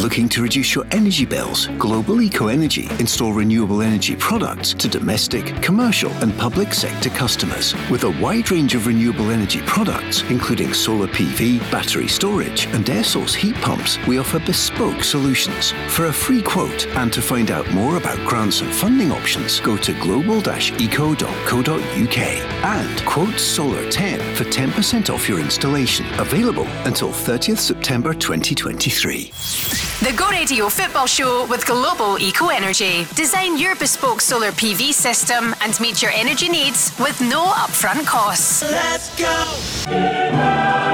Looking to reduce your energy bills? Global Eco Energy install renewable energy products to domestic, commercial, and public sector customers. With a wide range of renewable energy products, including solar PV, battery storage, and air source heat pumps, we offer bespoke solutions. For a free quote and to find out more about grants and funding options, go to global-eco.co.uk and quote Solar 10 for 10% off your installation. Available until 30th September 2023. The Go Radio Football Show with Global Eco Energy. Design your bespoke solar PV system and meet your energy needs with no upfront costs. Let's go!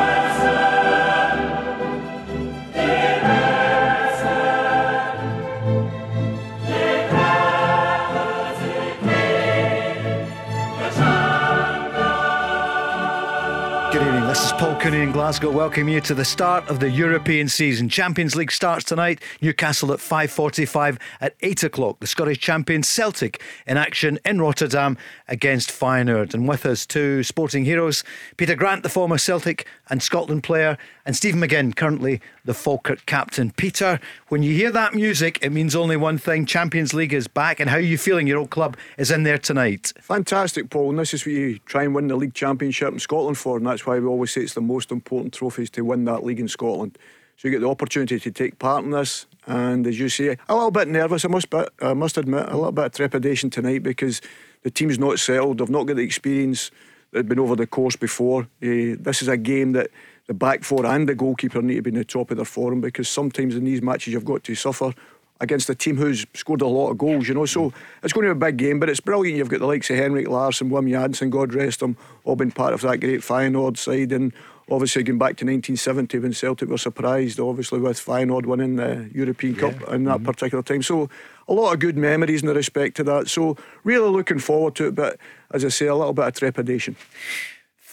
Paul Cooney in Glasgow welcome you to the start of the European season. Champions League starts tonight. Newcastle at 5.45 at 8 o'clock. The Scottish champions Celtic in action in Rotterdam against Feyenoord. And with us two sporting heroes, Peter Grant, the former Celtic and Scotland player, and Stephen McGinn, currently the Falkirk captain. Peter, when you hear that music, it means only one thing. Champions League is back and how are you feeling? Your old club is in there tonight. Fantastic, Paul. And this is what you try and win the league championship in Scotland for. And that's why we always say it's the most important trophies to win that league in Scotland. So you get the opportunity to take part in this. And as you say, a little bit nervous, I must, I must admit, a little bit of trepidation tonight because the team's not settled. They've not got the experience that had been over the course before. Uh, this is a game that the back four and the goalkeeper need to be in the top of their form because sometimes in these matches you've got to suffer against a team who's scored a lot of goals, you know. So it's going to be a big game, but it's brilliant. You've got the likes of Henrik Larsson, Wim Jansen, God rest them, all been part of that great Feyenoord side. And obviously going back to 1970 when Celtic were surprised, obviously with Feyenoord winning the European yeah. Cup in that mm-hmm. particular time. So a lot of good memories in respect to that. So really looking forward to it, but as I say, a little bit of trepidation.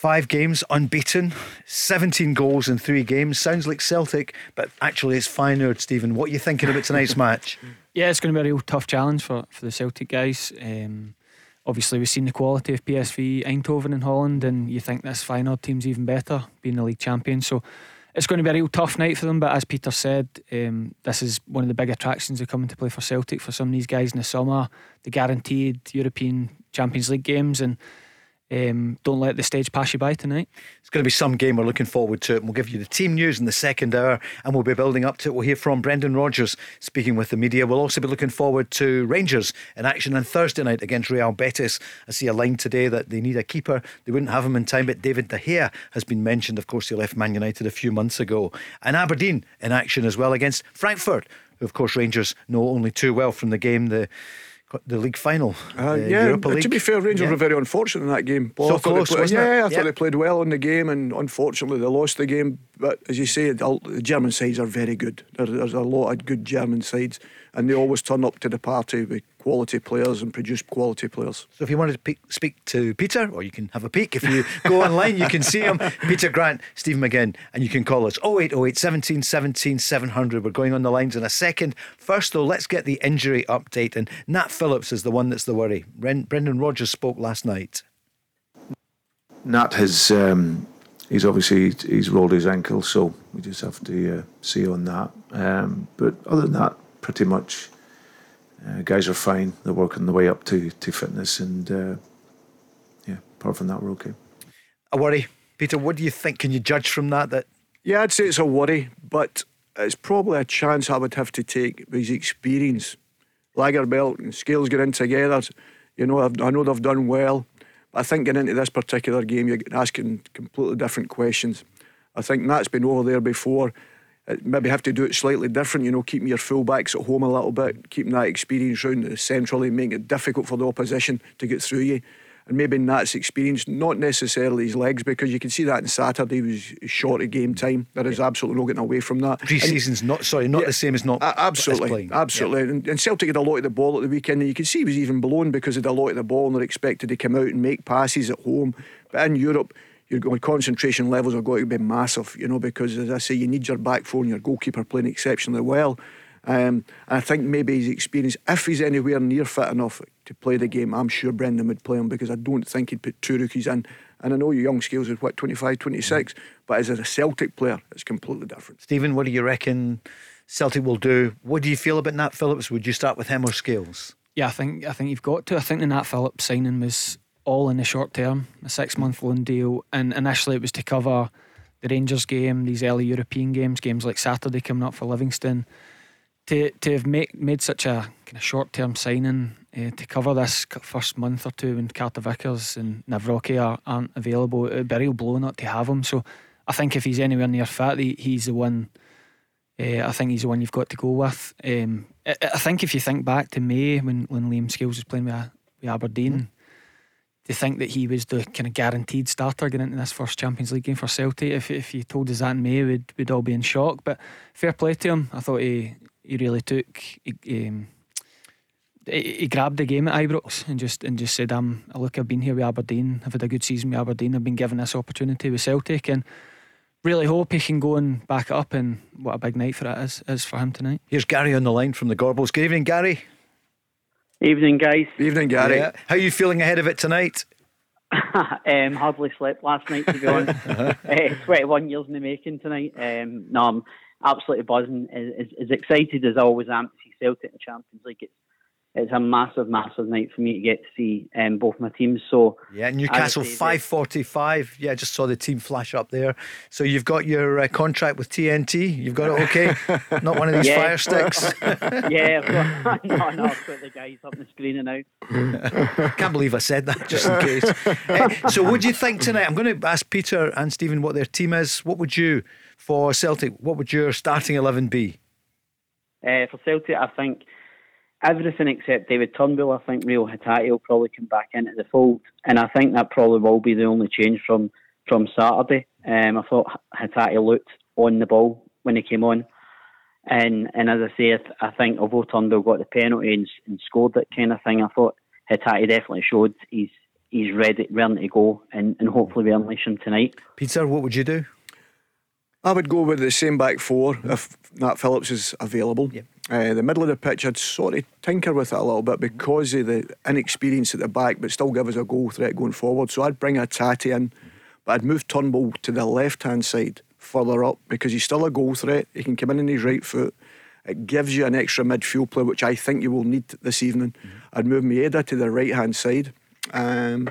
Five games unbeaten, 17 goals in three games. Sounds like Celtic, but actually it's Feyenoord, Stephen. What are you thinking about tonight's match? Yeah, it's going to be a real tough challenge for, for the Celtic guys. Um, obviously, we've seen the quality of PSV Eindhoven in Holland, and you think this Feyenoord team's even better, being the league champion. So it's going to be a real tough night for them. But as Peter said, um, this is one of the big attractions of coming to play for Celtic for some of these guys in the summer. The guaranteed European Champions League games and um, don't let the stage pass you by tonight. It's going to be some game. We're looking forward to. And we'll give you the team news in the second hour, and we'll be building up to it. We'll hear from Brendan Rodgers speaking with the media. We'll also be looking forward to Rangers in action on Thursday night against Real Betis. I see a line today that they need a keeper. They wouldn't have him in time, but David De Gea has been mentioned. Of course, he left Man United a few months ago. And Aberdeen in action as well against Frankfurt, who, of course, Rangers know only too well from the game. The the league final. Uh, yeah, to be fair, Rangers yeah. were very unfortunate in that game. so close, played, yeah, I thought yeah. they played well in the game, and unfortunately they lost the game. But as you say, the German sides are very good. There's a lot of good German sides, and they always turn up to the party with quality players and produce quality players. So if you wanted to speak to Peter, or you can have a peek, if you go online, you can see him. Peter Grant, Stephen McGinn, and you can call us 0808 17 17 700. We're going on the lines in a second. First, though, let's get the injury update. And Nat Phillips is the one that's the worry. Brendan Rodgers spoke last night. Nat has. Um, he's obviously he's rolled his ankle, so we just have to uh, see on that. Um, but other than that, pretty much uh, guys are fine. They're working their way up to, to fitness, and uh, yeah, apart from that, we're okay. A worry, Peter. What do you think? Can you judge from that that? Yeah, I'd say it's a worry, but it's probably a chance I would have to take with his experience. Lagerbielke and Scales getting together. You know, I've, i know they've done well. But I think getting into this particular game, you're asking completely different questions. I think that's been over there before. Maybe have to do it slightly different, you know, keeping your fullbacks at home a little bit, keeping that experience round centrally, making it difficult for the opposition to get through you. And maybe Nat's experience, not necessarily his legs, because you can see that in Saturday he was short of game time. There is absolutely no getting away from that. Pre-season's not sorry, not yeah, the same as not absolutely, absolutely. Yeah. And, and, Celtic had a lot of the ball at the weekend, and you can see he was even blown because of a lot of the ball, and they're expected to come out and make passes at home. But in Europe, your concentration levels are going to be massive, you know, because as I say, you need your back four and your goalkeeper playing exceptionally well. Um, and I think maybe his experience, if he's anywhere near fit enough to play the game, I'm sure Brendan would play him because I don't think he'd put two rookies in. And I know your young Scales is what, 25, 26, but as a Celtic player, it's completely different. Stephen, what do you reckon? Celtic will do. What do you feel about Nat Phillips? Would you start with him or Scales? Yeah, I think I think you've got to. I think the Nat Phillips signing was all in the short term, a six month loan deal, and initially it was to cover the Rangers game, these early European games, games like Saturday coming up for Livingston. To to have make, made such a kind of short term signing uh, to cover this first month or two when Carter Vickers and Nawrocki are, aren't available, it would be a real blow not to have him. So I think if he's anywhere near fit, he, he's the one. Uh, I think he's the one you've got to go with. Um, I, I, think if you think back to May when, when Liam Scales was playing with, with Aberdeen, mm to think that he was the kind of guaranteed starter getting into this first Champions League game for Celtic. If if you told us that in May, we'd we'd all be in shock. But fair play to him. I thought he he really took. He, um, he grabbed the game at Ibrox and just and just said, "I'm look, I've been here with Aberdeen. I've had a good season with Aberdeen. I've been given this opportunity with Celtic, and really hope he can go and back it up. And what a big night for it is is for him tonight." Here's Gary on the line from the Gorbals. Good evening, Gary. Evening, guys. Evening, Gary. Yeah. How are you feeling ahead of it tonight? um, hardly slept last night, to be honest. uh, 21 years in the making tonight. Um, no, I'm absolutely buzzing. As, as, excited as I always am to see Celtic in the Champions League. It's it's a massive, massive night for me to get to see um, both my teams. So yeah, Newcastle five forty-five. Yeah, I just saw the team flash up there. So you've got your uh, contract with TNT. You've got it okay. Not one of these yeah. fire sticks. yeah, got, no, no, I've got the guys up the screen and out. Can't believe I said that just in case. uh, so, what do you think tonight? I'm going to ask Peter and Stephen what their team is. What would you for Celtic? What would your starting eleven be? Uh, for Celtic, I think everything except David Turnbull. I think Reo Hatate will probably come back into the fold, and I think that probably will be the only change from from Saturday. Um, I thought Hatate looked on the ball when he came on, and and as I say, I think although Turnbull got the penalty and, and scored that kind of thing, I thought Hatate definitely showed he's he's ready, ready to go, and, and hopefully we unleash him tonight. Peter, what would you do? I would go with the same back four if Nat Phillips is available. Yep. Uh, the middle of the pitch, I'd sort of tinker with it a little bit because of the inexperience at the back, but still give us a goal threat going forward. So I'd bring Hatate in, but I'd move Turnbull to the left hand side further up because he's still a goal threat. He can come in on his right foot. It gives you an extra midfield player, which I think you will need this evening. Mm-hmm. I'd move Maeda to the right hand side. Um,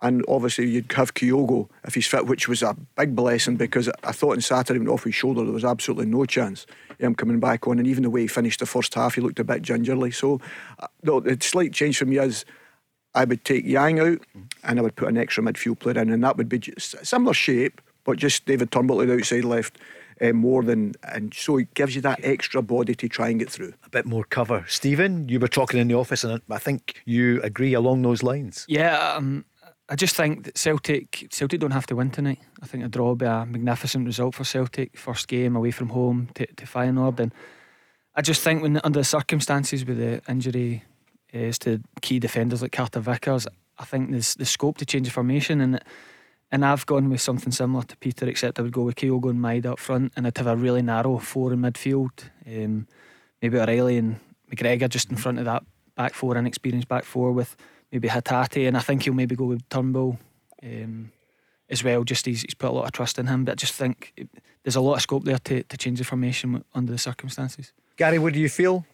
and obviously, you'd have Kyogo if he's fit, which was a big blessing because I thought on Saturday, went off his shoulder, there was absolutely no chance him coming back on. And even the way he finished the first half, he looked a bit gingerly. So, uh, no, the slight change for me is I would take Yang out and I would put an extra midfield player in, and that would be similar shape, but just David Turnbull at the outside left. Uh, more than and so it gives you that extra body to try and get through a bit more cover Stephen you were talking in the office and I think you agree along those lines yeah um, I just think that Celtic Celtic don't have to win tonight. I think a draw would be a magnificent result for Celtic. First game away from home to, to Feyenoord. And I just think when under the circumstances with the injury is eh, to key defenders like Carter Vickers, I think there's the scope to change the formation and and I've gone with something similar to Peter, except I would go with Kyogo and Maeda up front and I'd have a really narrow four in midfield. Um, maybe O'Riley and McGregor just in front of that back four, inexperienced back four with maybe Hatate, and I think he'll maybe go with Turnbull um, as well. Just he's, he's put a lot of trust in him, but I just think it, there's a lot of scope there to, to change the formation under the circumstances. Gary, what do you feel?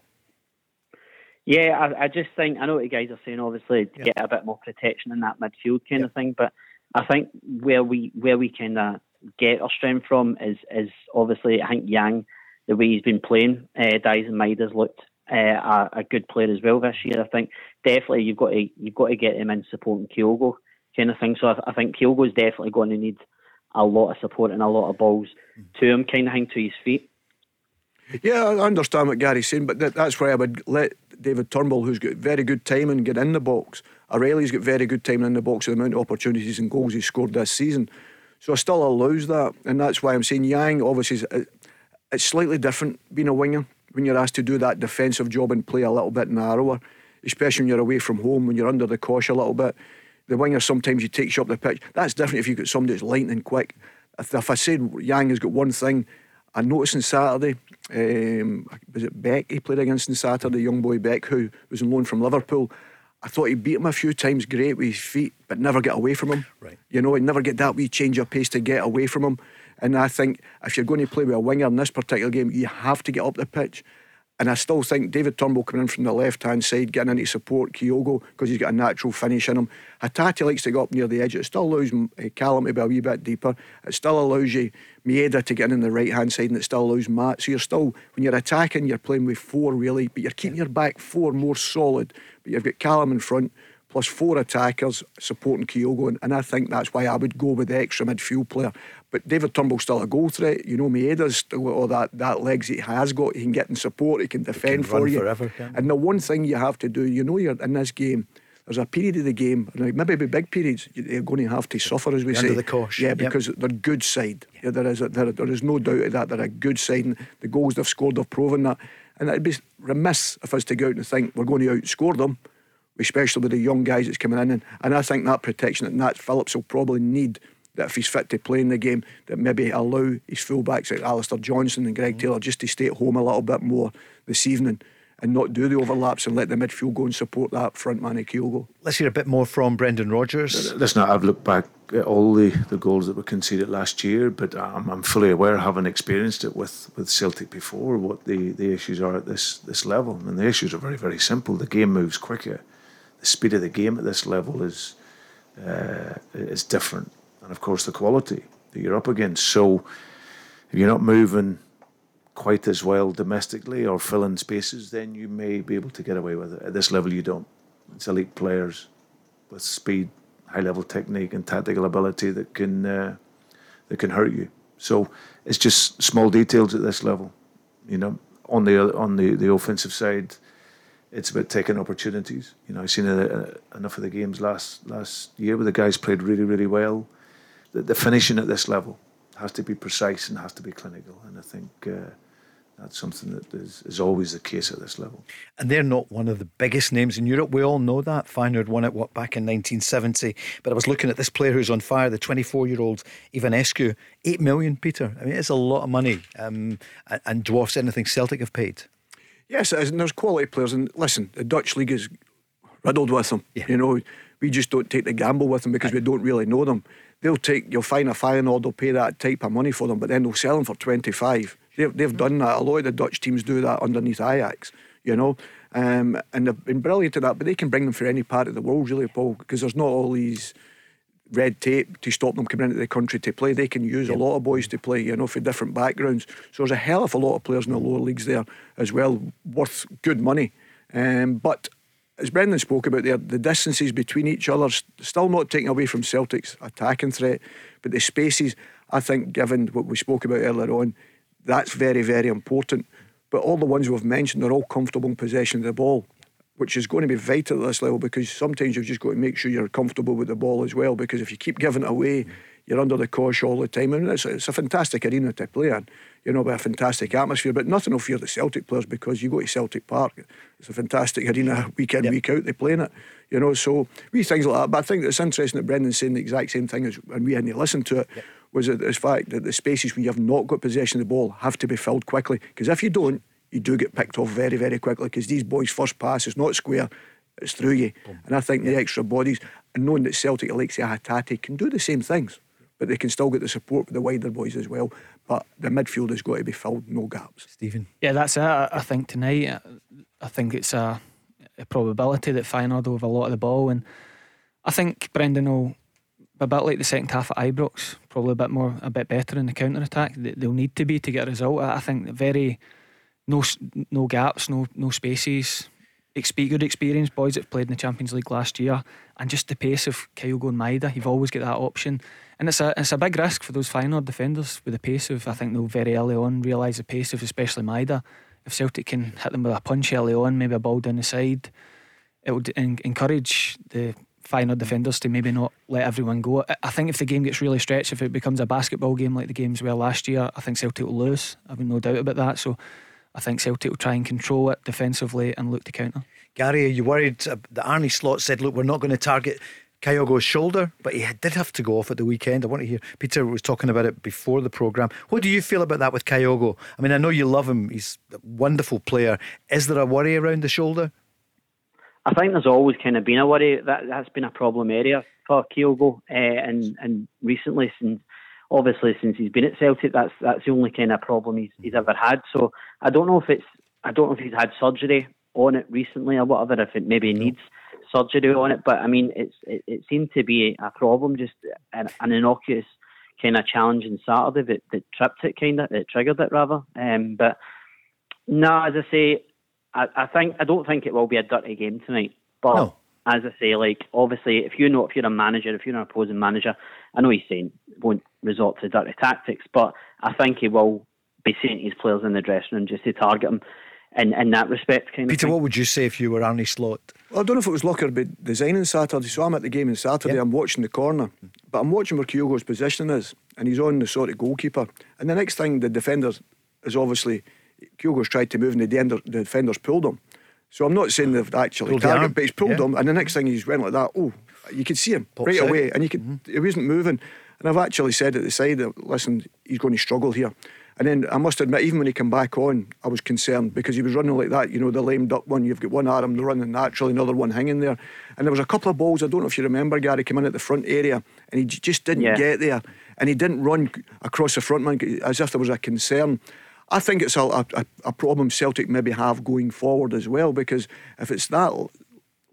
Yeah, I, I just think I know what you guys are saying. Obviously, to yeah. get a bit more protection in that midfield kind yeah. of thing, but I think where we where we kind of get our strength from is is obviously I think Yang, the way he's been playing, uh, Daizen Maeda's looked uh, a, a, good player as well this year. I think definitely you've got to you've got to get him in supporting Kyogo kind of thing. So I, I think Kyogo is definitely going to need a lot of support and a lot of balls to him, kind of thing, to his feet. Yeah, I understand what Gary's saying, but that, that's why I would let David Turnbull, who's got very good timing, get in the box. O'Riley's got very good timing in the box the amount of opportunities and goals he's scored this season. So I still allows that, and that's why I'm saying Yang obviously is, uh, it's slightly different being a winger when you're asked to do that defensive job and play a little bit narrower, especially when you're away from home, when you're under the cosh a little bit. The winger sometimes you take you up the pitch. That's different if you've got somebody that's lightning quick. If, if I said Yang has got one thing, I noticed on Saturday, um, was it Beck he played against on Saturday, young boy Beck, who was on loan from Liverpool. I thought he beat him a few times, great with his feet, but never get away from him. Right. You know, he never get that wee change of pace to get away from him. And I think if you're going to play with a winger in this particular game, you have to get up the pitch. And I still think David Turnbull coming in from the left hand side, getting into support Kyogo because he's got a natural finish in him. Hatate likes to go up near the edge. It still allows uh, Callum to be a wee bit deeper. It still allows you Maeda to get in the right hand side, and it still allows Matt. So you're still, when you're attacking, you're playing with four really, but you're keeping your back four more solid. But you've got Callum in front plus four attackers supporting Kyogo, and, I think that's why I would go with the extra midfield player. But David Turnbull's still a goal threat. You know, Maeda's still all that, that legs he has got. He can get in support, he can defend he can for you. Forever, and the one thing you have to do, you know, you're in this game. There's a period of the game, maybe big periods, you're going to have to suffer, as we say. Under the cosh. Yeah, because yep. they're good side. Yeah. there is a, there, there is no doubt of that. They're a good side, and the goals they've scored have proven that. And it'd be remiss of us to go out and think we're going to outscore them especially with the young guys that's coming in. And, and I think that protection that Nat Phillips will probably need that if he's fit to play in the game, that maybe allow his fullbacks like Alistair Johnston and Greg mm. Taylor just to stay at home a little bit more this evening and not do the overlaps and let the midfield go and support that front man of Kyogo. Let's hear a bit more from Brendan Rodgers. Listen, I've looked back at all the, the goals that were conceded last year, but I'm, I'm fully aware, having experienced it with, with Celtic before, what the, the issues are at this, this level. And the issues are very, very simple. The game moves quicker the speed of the game at this level is uh, is different, and of course the quality that you're up against. So if you're not moving quite as well domestically or filling spaces, then you may be able to get away with it. At this level, you don't. It's elite players with speed, high level technique, and tactical ability that can uh, that can hurt you. So it's just small details at this level. You know, on the on the, the offensive side, it's about taking opportunities. You know, I've seen a, a, enough of the games last last year where the guys played really, really well. The, the, finishing at this level has to be precise and has to be clinical, and I think uh, that's something that is, is always the case at this level. And they're not one of the biggest names in Europe. We all know that. Feyenoord won it what back in 1970. But I was looking at this player who's on fire, the 24-year-old Ionescu. Eight million, Peter. I mean, it's a lot of money, um, and dwarfs anything Celtic have paid. Yes, it is, and there's quality players. And listen, the Dutch league is riddled with them. Yeah. You know, we just don't take the gamble with them because we don't really know them. They'll take, you'll find a Feyenoord, they'll pay that type of money for them, but then they'll sell them for 25. They've, they've done that. A lot of the Dutch teams do that underneath Ajax, you know, um, and they've been brilliant at that, but they can bring them for any part of the world, really, Paul, because there's not all these red tape to stop them coming into the country to play. They can use a lot of boys to play, you know, for different backgrounds. So there's a hell of a lot of players in the lower leagues there as well, worth good money. Um, but as Brendan spoke about there, the distances between each other, still not taking away from Celtic's attacking threat, but the spaces, I think, given what we spoke about earlier on, that's very, very important. But all the ones we've mentioned, they're all comfortable in possession of the ball which is going to be vital at this level because sometimes you've just got to make sure you're comfortable with the ball as well. Because if you keep giving it away, you're under the cosh all the time. I mean, it's, it's a fantastic arena to play in, you know, with a fantastic atmosphere. But nothing will fear the Celtic players because you go to Celtic Park, it's a fantastic arena week in, yep. week out, they play in it, you know. So we things like that. But I think it's interesting that Brendan's saying the exact same thing as when we hadn't listened to it. Yep. Was the fact that the spaces when you have not got possession of the ball have to be filled quickly? Because if you don't, you do get picked off very, very quickly because these boys' first pass is not square, it's through you. Boom. And I think yeah. the extra bodies, and knowing that Celtic, Alexia Hatate, can do the same things, but they can still get the support with the wider boys as well. But the midfield has got to be filled, no gaps. Stephen? Yeah, that's it. I think tonight, I think it's a, a probability that Feyenoord will have a lot of the ball. And I think Brendan will be a bit like the second half at Ibrox, probably a bit more, a bit better in the counter attack. They'll need to be to get a result. I think very no no gaps, no no spaces. Good experience, boys that played in the Champions League last year, and just the pace of Kyogo and Maeda. You've always got that option, and it's a it's a big risk for those Feyenoord defenders with the pace of. I think they'll very early on realise the pace of especially Maeda. If Celtic can hit them with a punch early on, maybe a ball down the side, it would encourage the Feyenoord defenders to maybe not let everyone go. I think if the game gets really stretched, if it becomes a basketball game like the games were last year, I think Celtic will lose. I've no doubt about that. So I think Celtic will try and control it defensively and look to counter. Gary, are you worried uh, that Arne Slot said, look, we're not going to target Kyogo's shoulder, but he did have to go off at the weekend. I want to hear Peter was talking about it before the programme. What do you feel about that with Kyogo? I mean, I know you love him, he's a wonderful player. Is there a worry around the shoulder? I think there's always kind of been a worry. That, that's been a problem area for Kyogo, uh, and, and recently, since obviously since he's been at Celtic, that's that's the only kind of problem he's he's ever had. So I don't know if it's I don't know if he's had surgery on it recently or whatever. If it maybe needs surgery on it, but I mean it's it, it seemed to be a problem, just an, an innocuous kind of challenge on Saturday that, that tripped it, kind of that triggered it rather. Um, but no, as I say, I, I think I don't think it will be a dirty game tonight. But no. As I say, like obviously, if you know if you're a manager, if you're an opposing manager, I know he's saying won't resort to dirty tactics, but I think he will be saying his players in the dressing room just to target them in, in that respect. Kind Peter, of what would you say if you were Arne Slot? Well, I don't know if it was Lockerbie designing Saturday, so I'm at the game on Saturday. I'm watching the corner, but I'm watching where Kyogo's position is, and he's on the sort of goalkeeper. And the next thing, the defenders is obviously Kyogo's tried to move, and the, defender, the defenders pulled him. So I'm not saying they've actually Pulled targeted, arm. but he's pulled Yeah. him, and the next thing he's went like that. Oh, you could see him Pops right out. away, and you could mm-hmm. he wasn't moving. And I've actually said at the side that listen, he's going to struggle here. And then I must admit, even when he came back on, I was concerned because he was running like that. You know, the lame duck one. You've got one arm running naturally, another one hanging there. And there was a couple of balls. I don't know if you remember, Gary came in at the front area, and he j- just didn't Yeah. get there, and he didn't run across the front man as if there was a concern. I think it's a, a, a problem Celtic maybe have going forward as well because if it's that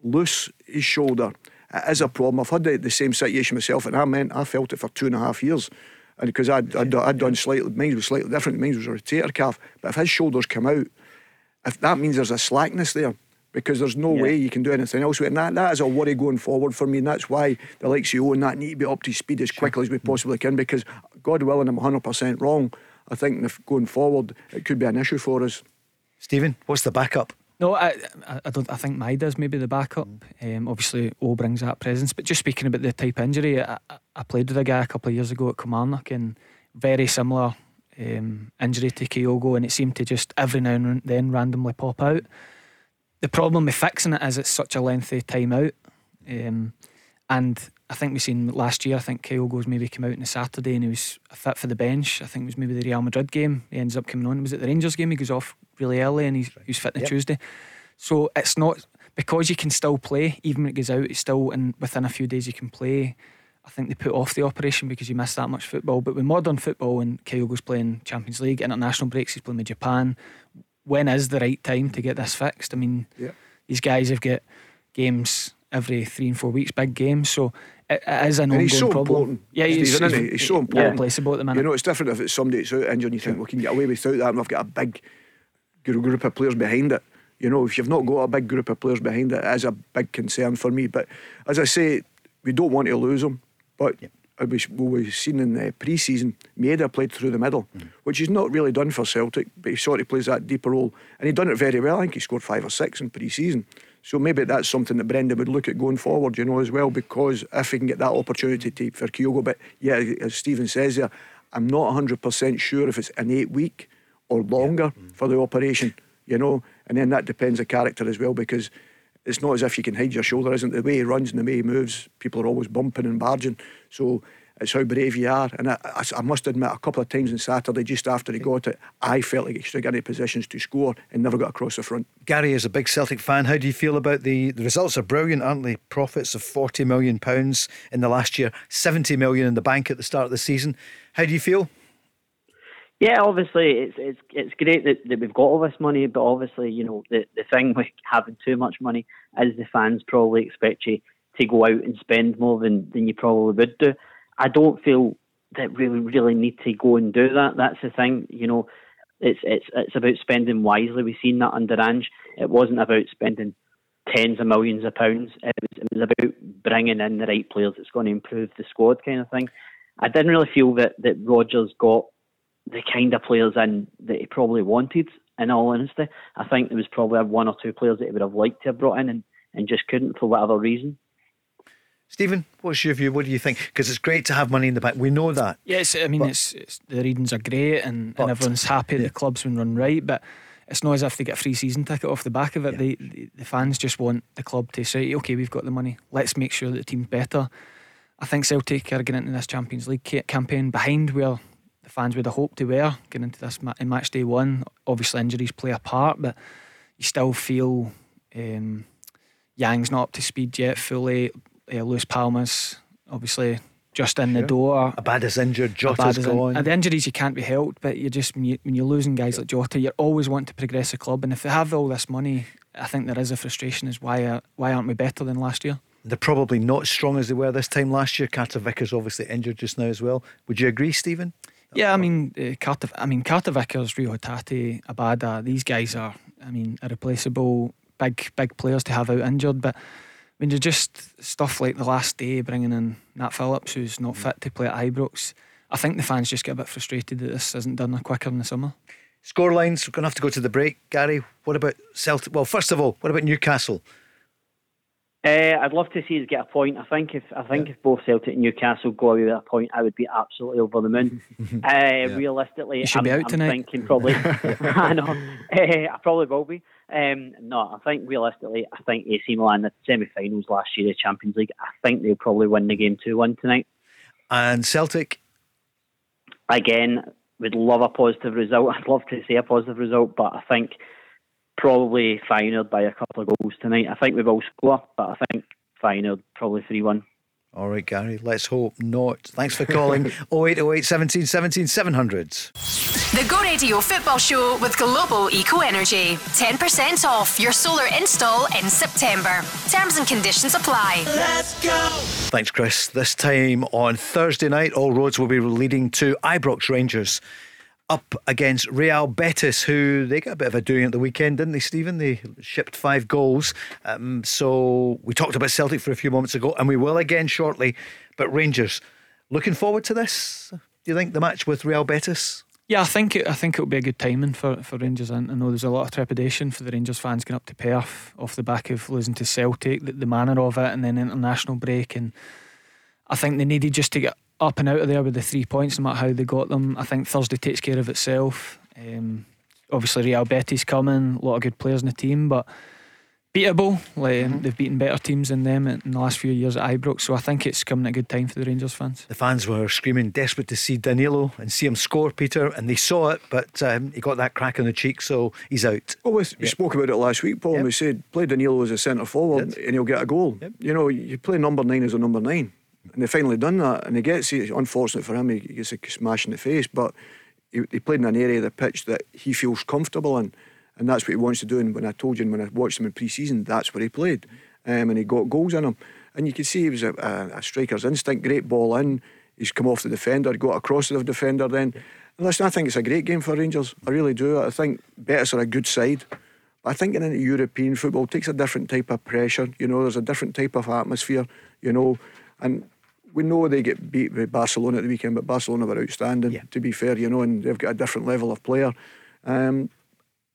loose his shoulder, it is a problem. I've had the, the same situation myself, and I meant I felt it for two and a half years. And because I'd, I'd, I'd done slightly, mine was slightly different, mine was a rotator cuff. But if his shoulders come out, if that means there's a slackness there, because there's no Yeah. way you can do anything else with. And that, that is a worry going forward for me. And that's why the likes of you and that need to be up to speed as quickly as we mm. possibly can. Because God willing, I'm 100% wrong. I think if going forward, it could be an issue for us. Stephen, what's the backup? No, I, I, I don't. I think Maeda's maybe the backup. Mm. Um, obviously, O brings that presence. But just speaking about the type injury, I, I- I played with a guy a couple of years ago at Kilmarnock, and very similar um, injury to Kyogo, and it seemed to just every now and then randomly pop out. The problem with fixing it is it's such a lengthy time out, um, and I think we seen last year. I think Kyogo's maybe came out on a Saturday and he was fit for the bench. I think it was maybe the Real Madrid game. He ends up coming on. Was it the Rangers game? He goes off really early and he's, he was fit on Yep. Tuesday. So it's not because you can still play even when it goes out. It's still and within a few days you can play. I think they put off the operation because you missed that much football. But with modern football and Kyogo's playing Champions League, international breaks, he's playing with Japan. When is the right time to get this fixed? I mean, Yeah. these guys have got games every three and four weeks, big games. So it, it is an And ongoing he's so problem. important, Yeah, he's, Stephen, isn't he? He's so important. Irreplaceable at the minute. You know, it's different if it's somebody that's out injured and you think we can get away without that and we've got a big group of players behind it. You know, if you've not got a big group of players behind it, it is a big concern for me. But as I say, we don't want to lose them. But as uh, we, we've seen in the pre season, Maeda played through the middle, mm-hmm. which he's not really done for Celtic, but he sort of plays that deeper role. And he done it very well. I think he scored five or six in pre season. So maybe that's something that Brendan would look at going forward, you know, as well, because if he can get that opportunity to, for Kyogo, but yeah, as Stephen says there, I'm not 100% sure if it's an eight week or longer mm-hmm. for the operation, you know, and then that depends on character as well, because it's not as if you can hide your shoulder, isn't it? The way he runs and the way he moves, people are always bumping and barging. So it's how brave you are. And I, I, I must admit, a couple of times on Saturday, just after he got it, I felt like he should get into positions to score and never got across the front. Gary is a big Celtic fan. How do you feel about the the results? Are brilliant, aren't they? Profits of forty million pounds in the last year, seventy million in the bank at the start of the season. How do you feel? Yeah, obviously it's it's it's great that, that we've got all this money, but obviously you know the the thing with having too much money is the fans probably expect you to go out and spend more than than you probably would do. I don't feel that we really need to go and do that. That's the thing, you know. It's it's it's about spending wisely. We've seen that under Ange. It wasn't about spending tens of millions of pounds. It was, it was about bringing in the right players that's going to improve the squad, kind of thing. I didn't really feel that that Rodgers got the kind of players in that he probably wanted. In all honesty, I think there was probably one or two players that he would have liked to have brought in and, and just couldn't for whatever reason. Stephen, what's your view? What do you think? Because it's great to have money in the bank. We know that. Yes, I mean But- it's, it's the readings are great and, But- and everyone's happy. Yeah. The club's been run right, but it's not as if they get a free season ticket off the back of it. Yeah. They, the, the fans just want the club to say, okay, we've got the money. Let's make sure that the team's better. I think Celtic are getting into this Champions League campaign behind where the fans would have hoped they were getting into this ma- in match day one. Obviously, injuries play a part, but you still feel um, Yang's not up to speed yet fully. Uh, Luis Palma's, obviously, just in sure. the door. Abada's injured, Jota's gone. In, the injuries you can't be helped, but you're just when, you, when you're losing guys like Jota, you always want to progress the club, and if they have all this money, I think there is a frustration as why uh, why aren't we better than last year? They're probably not as strong as they were this time last year. Carter Vickers obviously injured just now as well. Would you agree, Stephen? Yeah, I mean uh, Carter. I mean Carter Vickers, Hatate, Abada. These guys are, I mean, irreplaceable, big big players to have out injured. But I mean, there's just stuff like the last day bringing in Nat Phillips, who's not fit to play at Ibrox. I think the fans just get a bit frustrated that this isn't done quicker in the summer. Scorelines. We're going to have to go to the break, Gary. What about Celtic? Well, first of all, what about Newcastle? Uh, I'd love to see us get a point. I think if I think yeah. if both Celtic and Newcastle go away with a point, I would be absolutely over the moon. uh, yeah. Realistically, you should I'm, be out I'm tonight. thinking probably. I know. Uh, I probably will be. Um, no, I think realistically, I think AC Milan the semi-finals last year, the Champions League. I think they'll probably win the game two one tonight. And Celtic. Again, would love a positive result. I'd love to see a positive result, but I think probably Feyenoord by a couple of goals tonight. I think we will score, but I think Feyenoord probably 3 1. All right, Gary, let's hope not. Thanks for calling 0808 17 17 700. The Go Radio Football Show with Global Eco Energy. 10% off your solar install in September. Terms and conditions apply. Let's go. Thanks, Chris. This time on Thursday night, all roads will be leading to Ibrox Rangers up against Real Betis, who they got a bit of a doing at the weekend, didn't they, Stephen? They shipped five goals. Um, so we talked about Celtic for a few moments ago, and we will again shortly. But Rangers, looking forward to this. Do you think the match with Real Betis? Yeah, I think it, I think it'll be a good timing for, for Rangers. I, I know there's a lot of trepidation for the Rangers fans going up to Perth off the back of losing to Celtic, the, the manner of it, and then international break. And I think they needed just to get up and out of there with the three points, no matter how they got them. I think Thursday takes care of itself. Um, obviously, Real Betis coming, a lot of good players in the team, but beatable. Like, mm-hmm. They've beaten better teams than them in the last few years at Ibrox, so I think it's coming at a good time for the Rangers fans. The fans were screaming, desperate to see Danilo and see him score, Peter, and they saw it, but um, he got that crack in the cheek, so he's out. Well, we, we spoke about it last week, Paul, yep. and we said play Danilo as a centre forward and he'll get a goal. Yep. You know, you play number nine as a number nine. And they finally done that, and he gets it. Unfortunate for him, he gets a smash in the face, but he, he played in an area of the pitch that he feels comfortable in, and that's what he wants to do. And when I told you, and when I watched him in pre-season, that's where he played, um, and he got goals in him. And you could see he was a, a, a, striker's instinct, great ball in. He's come off the defender, got across the defender. Then, and listen, I think it's a great game for Rangers. I really do. I think Betis are a good side. I think in European football takes a different type of pressure. You know, there's a different type of atmosphere. You know, and we know they get beat by Barcelona at the weekend, but Barcelona were outstanding, yeah. to be fair, you know, and they've got a different level of player. Um,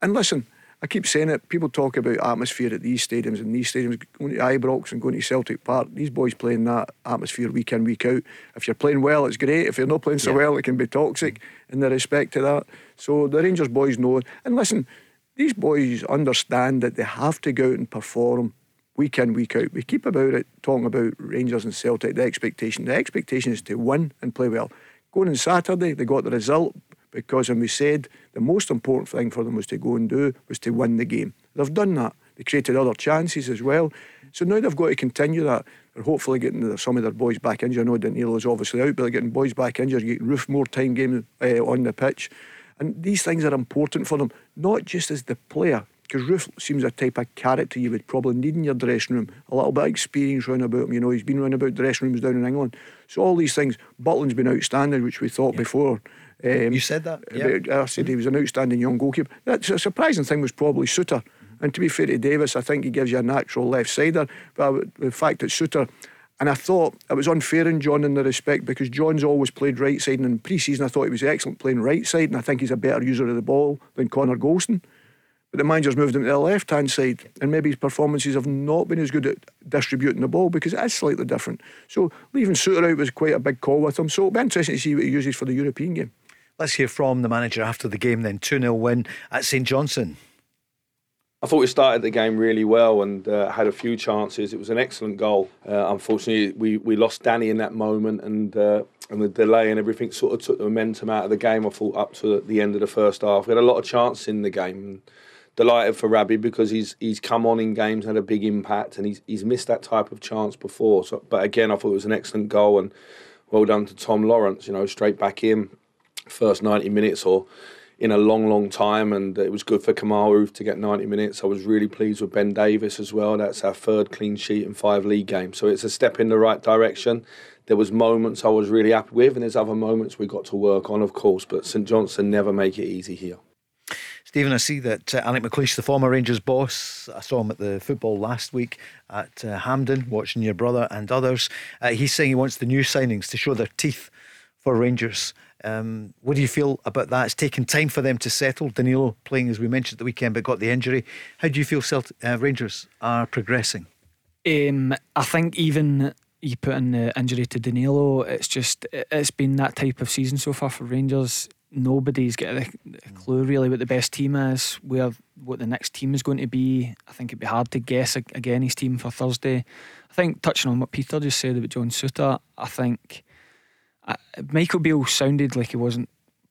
and listen, I keep saying it, people talk about atmosphere at these stadiums and these stadiums, going to Ibrox and going to Celtic Park, these boys playing that atmosphere week in, week out. If you're playing well, it's great. If you're not playing so yeah. well, it can be toxic in the respect to that. So the Rangers boys know. And listen, these boys understand that they have to go out and perform week in, week out. We keep about it, talking about Rangers and Celtic, the expectation. The expectation is to win and play well. Going on Saturday, they got the result because, and we said, the most important thing for them was to go and do was to win the game. They've done that. They created other chances as well. So now they've got to continue that. They're hopefully getting some of their boys back injured. I know Danilo's obviously out, but they're getting boys back injured, getting Roofe more time game uh, on the pitch. And these things are important for them, not just as the player, because Roofe seems a type of character you would probably need in your dressing room. A little bit of experience round about him. You know, he's been round about dressing rooms down in England. So all these things. Butland's been outstanding, which we thought yeah. before. Um, you said that. Yeah. I said he was an outstanding young goalkeeper. That's a surprising thing was probably. Mm-hmm. And to be fair to Davies, I think he gives you a natural left sider. But the fact that Souttar and I thought it was unfair in John in the respect because John's always played right side, and in pre season I thought he was excellent playing right side, and I think he's a better user of the ball than Connor Goldson. But the manager's moved him to the left hand side, and maybe his performances have not been as good at distributing the ball because it is slightly different. So leaving Souttar out was quite a big call with him. So it'll be interesting to see what he uses for the European game. Let's hear from the manager after the game then. 2 0 win at St Johnstone. I thought we started the game really well and uh, had a few chances. It was an excellent goal. Uh, unfortunately, we, we lost Danny in that moment, and uh, and the delay and everything sort of took the momentum out of the game. I thought up to the end of the first half, we had a lot of chances in the game delighted for Rabbi because he's he's come on in games, had a big impact, and he's he's missed that type of chance before. So, but again, I thought it was an excellent goal, and well done to Tom Lawrence. You know, straight back in, first 90 minutes or in a long, long time, and it was good for Kemar Roofe to get 90 minutes. I was really pleased with Ben Davies as well. That's our third clean sheet in five league games, so it's a step in the right direction. There was moments I was really happy with, and there's other moments we got to work on, of course. But St Johnstone never make it easy here. Stephen, I see that uh, Alex McLeish, the former Rangers boss, I saw him at the football last week at uh, Hampden, watching your brother and others. Uh, he's saying he wants the new signings to show their teeth for Rangers. Um, what do you feel about that? It's taken time for them to settle. Danilo playing, as we mentioned, the weekend, but got the injury. How do you feel Celt- uh, Rangers are progressing? Um, I think even you put in the injury to Danilo, it's just it's been that type of season so far for Rangers. Nobody's got a clue really what the best team is, where what the next team is going to be. I think it'd be hard to guess again his team for Thursday. I think touching on what Peter just said about John Souttar, I think uh, Michael Beale sounded like he wasn't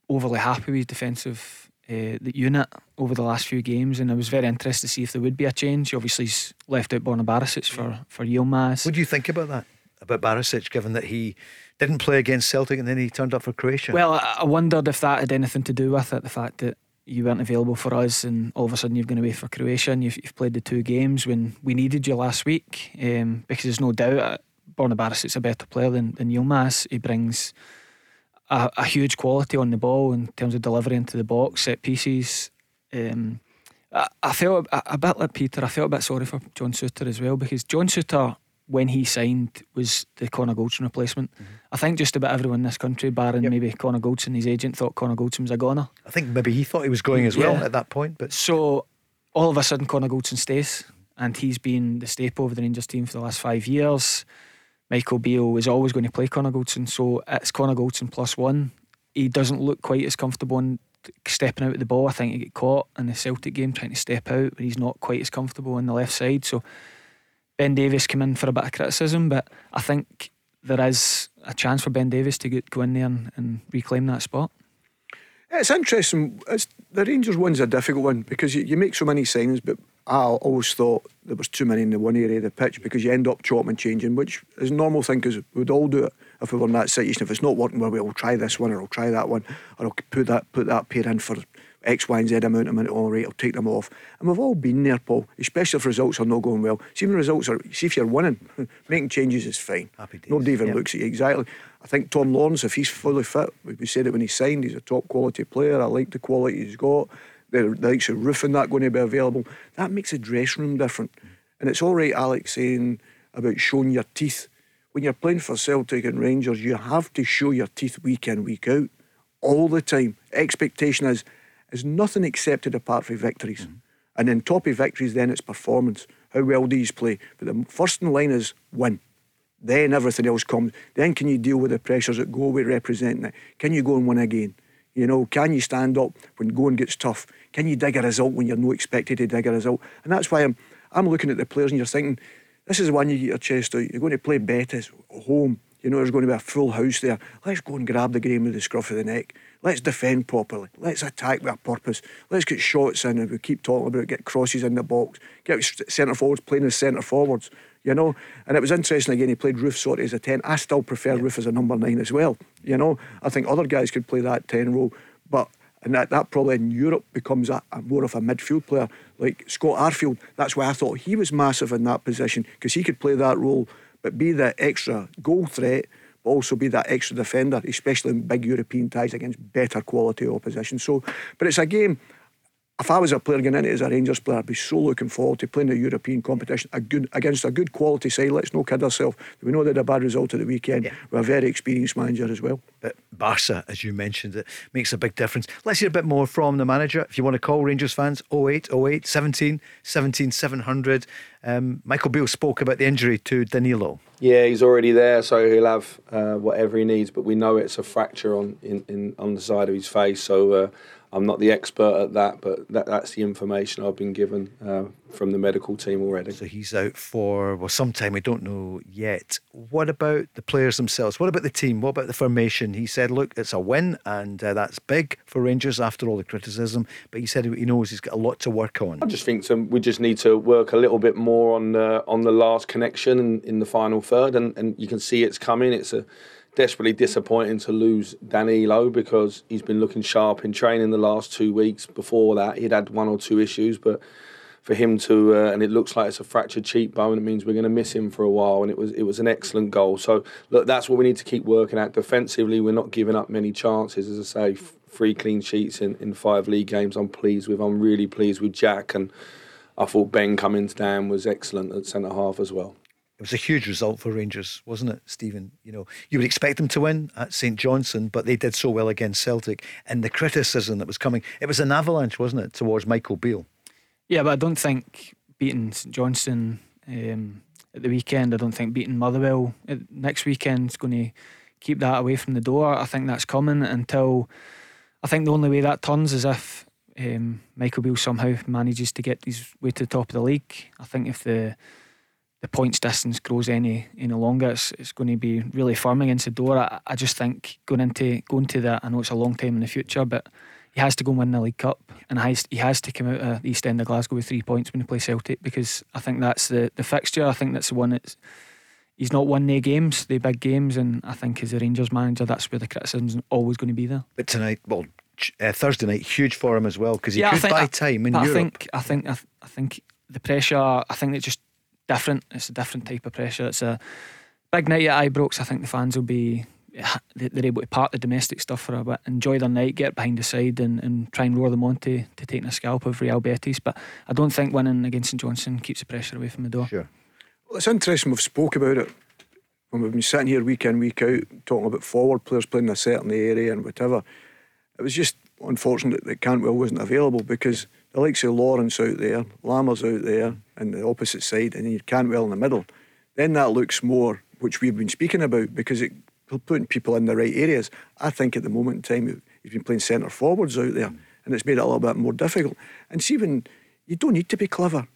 overly happy with his defensive uh, the unit over the last few games, and I was very interested to see if there would be a change. Obviously, he's left out Borna Barisic for for Yilmaz. What do you think about that? About Barisic, given that he didn't play against Celtic and then he turned up for Croatia? Well, I, wondered if that had anything to do with it. The fact that you weren't available for us, and all of a sudden you've gone away for Croatia, and you've, you've played the two games when we needed you last week. Um, because there's no doubt, Borna Barisic's a better player than, than Yilmaz. He brings a, a, huge quality on the ball in terms of delivery into the box, set pieces. Um, I, I, felt a, a, bit like Peter. I felt a bit sorry for John Souttar as well because John Souttar, when he signed, was the Connor Goldson replacement. Mm-hmm. I think just about everyone in this country, barring yep. maybe Connor Goldson, his agent, thought Connor Goldson was a goner. I think maybe he thought he was going as well yeah. at that point. But so all of a sudden, Connor Goldson stays, and he's been the staple of the Rangers team for the last five years. Michael Beale is always going to play Connor Goldson, so it's Connor Goldson plus one. He doesn't look quite as comfortable in stepping out of the ball. I think he got caught in the Celtic game trying to step out, but he's not quite as comfortable on the left side. So Ben Davies came in for a bit of criticism, but I think there is a chance for Ben Davies to get, go in there and, and reclaim that spot. It's interesting. It's, the Rangers one's a difficult one because you, you make so many signings, but I always thought there was too many in the one area of the pitch because you end up chopping and changing, which is normal thing because we'd all do it if we were in that situation. If it's not working well, we'll try this one or I'll try that one or I'll put that put that pair in for X, Y, and Z amount of minute. All right, I'll take them off. And we've all been there, Paul. Especially if results are not going well. See when results are. See if you're winning, making changes is fine. Happy days. Nobody even yep. looks at you exactly. I think Tom Lawrence, if he's fully fit, we said it when he signed. He's a top quality player. I like the quality he's got the, the likes of Roofe and that going to be available. That makes the dressing room different. And it's all right, Alex, saying about showing your teeth. When you're playing for Celtic and Rangers, you have to show your teeth week in, week out, all the time. Expectation is is nothing accepted apart from victories. Mm-hmm. And then top of victories, then it's performance. How well do you play? But the first in line is win. Then everything else comes. Then can you deal with the pressures that go with representing it? Can you go and win again? You know, can you stand up when going gets tough? Can you dig a result when you're not expected to dig a result? And that's why I'm I'm looking at the players and you're thinking, this is one you get your chest out. You're going to play Betis home. You know, there's going to be a full house there. Let's go and grab the game with the scruff of the neck. Let's defend properly. Let's attack with a purpose. Let's get shots in, and we keep talking about it, get crosses in the box, get centre forwards playing as centre forwards you know. And it was interesting again, he played Roofe sort of as a 10. I still prefer yeah. Roofe as a number nine as well, you know. I think other guys could play that 10 role, but and that, that probably in Europe becomes a, a more of a midfield player like Scott Arfield. That's why I thought he was massive in that position because he could play that role, but be the extra goal threat, also be that extra defender, especially in big European ties against better quality opposition. So, but it's a game if I was a player going into it as a Rangers player, I'd be so looking forward to playing a European competition a good, against a good quality side. Let's not kid ourselves. We know they had a bad result at the weekend. Yeah. We're a very experienced manager as well. But Barca, as you mentioned, it makes a big difference. Let's hear a bit more from the manager. If you want to call Rangers fans, 08 08 17 17 700. Um, Michael Beale spoke about the injury to Danilo. Yeah, he's already there, so he'll have uh, whatever he needs. But we know it's a fracture on in, in on the side of his face. So uh, I'm not the expert at that, but that, that's the information I've been given uh, from the medical team already. So he's out for well, some time. We don't know yet. What about the players themselves? What about the team? What about the formation? He said, "Look, it's a win, and uh, that's big for Rangers after all the criticism." But he said he knows he's got a lot to work on. I just think some, we just need to work a little bit more on the on the last connection in, in the final third, and, and you can see it's coming. It's a desperately disappointing to lose Danilo because he's been looking sharp in training the last two weeks. Before that, he'd had one or two issues, but for him to uh, and it looks like it's a fractured cheekbone. It means we're going to miss him for a while, and it was it was an excellent goal. So look, that's what we need to keep working at defensively. We're not giving up many chances, as I say. Three clean sheets in, in five league games. I'm pleased with. I'm really pleased with Jack, and I thought Ben Cummings down was excellent at centre half as well. It was a huge result for Rangers, wasn't it, Stephen? You know, you would expect them to win at St Johnstone, but they did so well against Celtic. And the criticism that was coming, it was an avalanche, wasn't it, towards Michael Beale? Yeah, but I don't think beating St Johnstone um, at the weekend, I don't think beating Motherwell next weekend is going to keep that away from the door. I think that's coming until I think the only way that turns is if um, Michael Beale somehow manages to get his way to the top of the league. I think if the the points distance grows any any longer, it's, it's going to be really firm against the door. I, I just think going into going to that, I know it's a long time in the future, but he has to go and win the League Cup, and he has, he has to come out of the East End of Glasgow with three points when he plays Celtic because I think that's the, the fixture. I think that's the one that's he's not won the games, the big games, and I think as a Rangers manager, that's where the criticism's always going to be there. But tonight, well, uh, Thursday night, huge for him as well because he yeah, could buy time in Europe. I think, I think, I, th- I think the pressure. I think it's just different. It's a different type of pressure. It's a big night at Ibrox. I think the fans will be they're able to park the domestic stuff for a bit, enjoy their night, get behind the side, and, and try and roar them on to, to taking a scalp of Real Betis. But I don't think winning against St Johnstone keeps the pressure away from the door. Sure. Well, it's interesting. We've spoke about it when we've been sitting here week in week out talking about forward players playing in a certain area and whatever. It was just unfortunate that Cantwell wasn't available because the likes of Lawrence out there, Lammers out there, and the opposite side, and you Cantwell in the middle. Then that looks more, which we've been speaking about, because it putting people in the right areas. I think at the moment in time, he's been playing centre forwards out there, and it's made it a little bit more difficult. And see, when you don't need to be clever,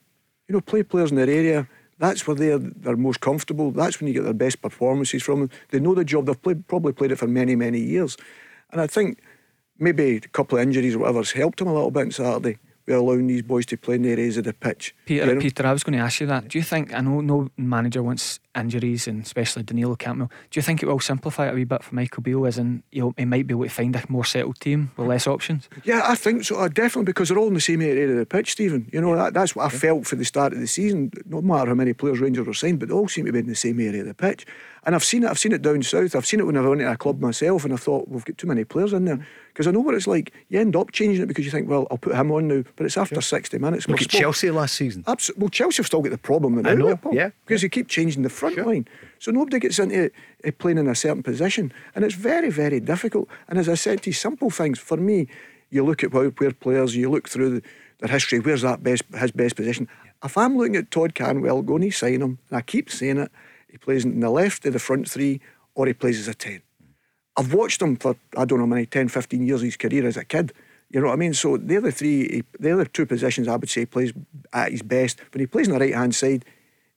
you know, play players in their area. That's where they're they're most comfortable. That's when you get their best performances from them. They know the job. They've played, probably played it for many many years, and I think maybe a couple of injuries or whatever's helped them a little bit on Saturday we're allowing these boys to play in the areas of the pitch. Peter, you know? Peter, I was going to ask you that. Do you think I know no manager wants injuries and especially Danilo Cantwell. Do you think it will simplify it a wee bit for Michael Beale, as in you know, he might be able to find a more settled team with less options? Yeah, I think so. Uh, definitely because they're all in the same area of the pitch, Stephen. You know that, that's what I felt for the start of the season. No matter how many players Rangers were signed, but they all seem to be in the same area of the pitch. And I've seen it. I've seen it down south. I've seen it when I've went to a club myself, and I thought we've got too many players in there because I know what it's like. You end up changing it because you think, well, I'll put him on now, but it's after sixty minutes. Look at Chelsea last season. Absolutely. Well, Chelsea have still got the problem. I know. Yeah, because you keep changing the front sure. line, so nobody gets into uh, playing in a certain position, and it's very, very difficult. And as I said to you, simple things for me. You look at where, players, you look through the, their history. Where's that best his best position? If I'm looking at Todd Cantwell, going to sign him, and I keep saying it, he plays in the left of the front three, or he plays as a 10. I've watched him for, I don't know many, 10, 15 years of his career as a kid. You know what I mean? So they're the three, they're the two positions I would say he plays at his best. When he plays on the right hand side,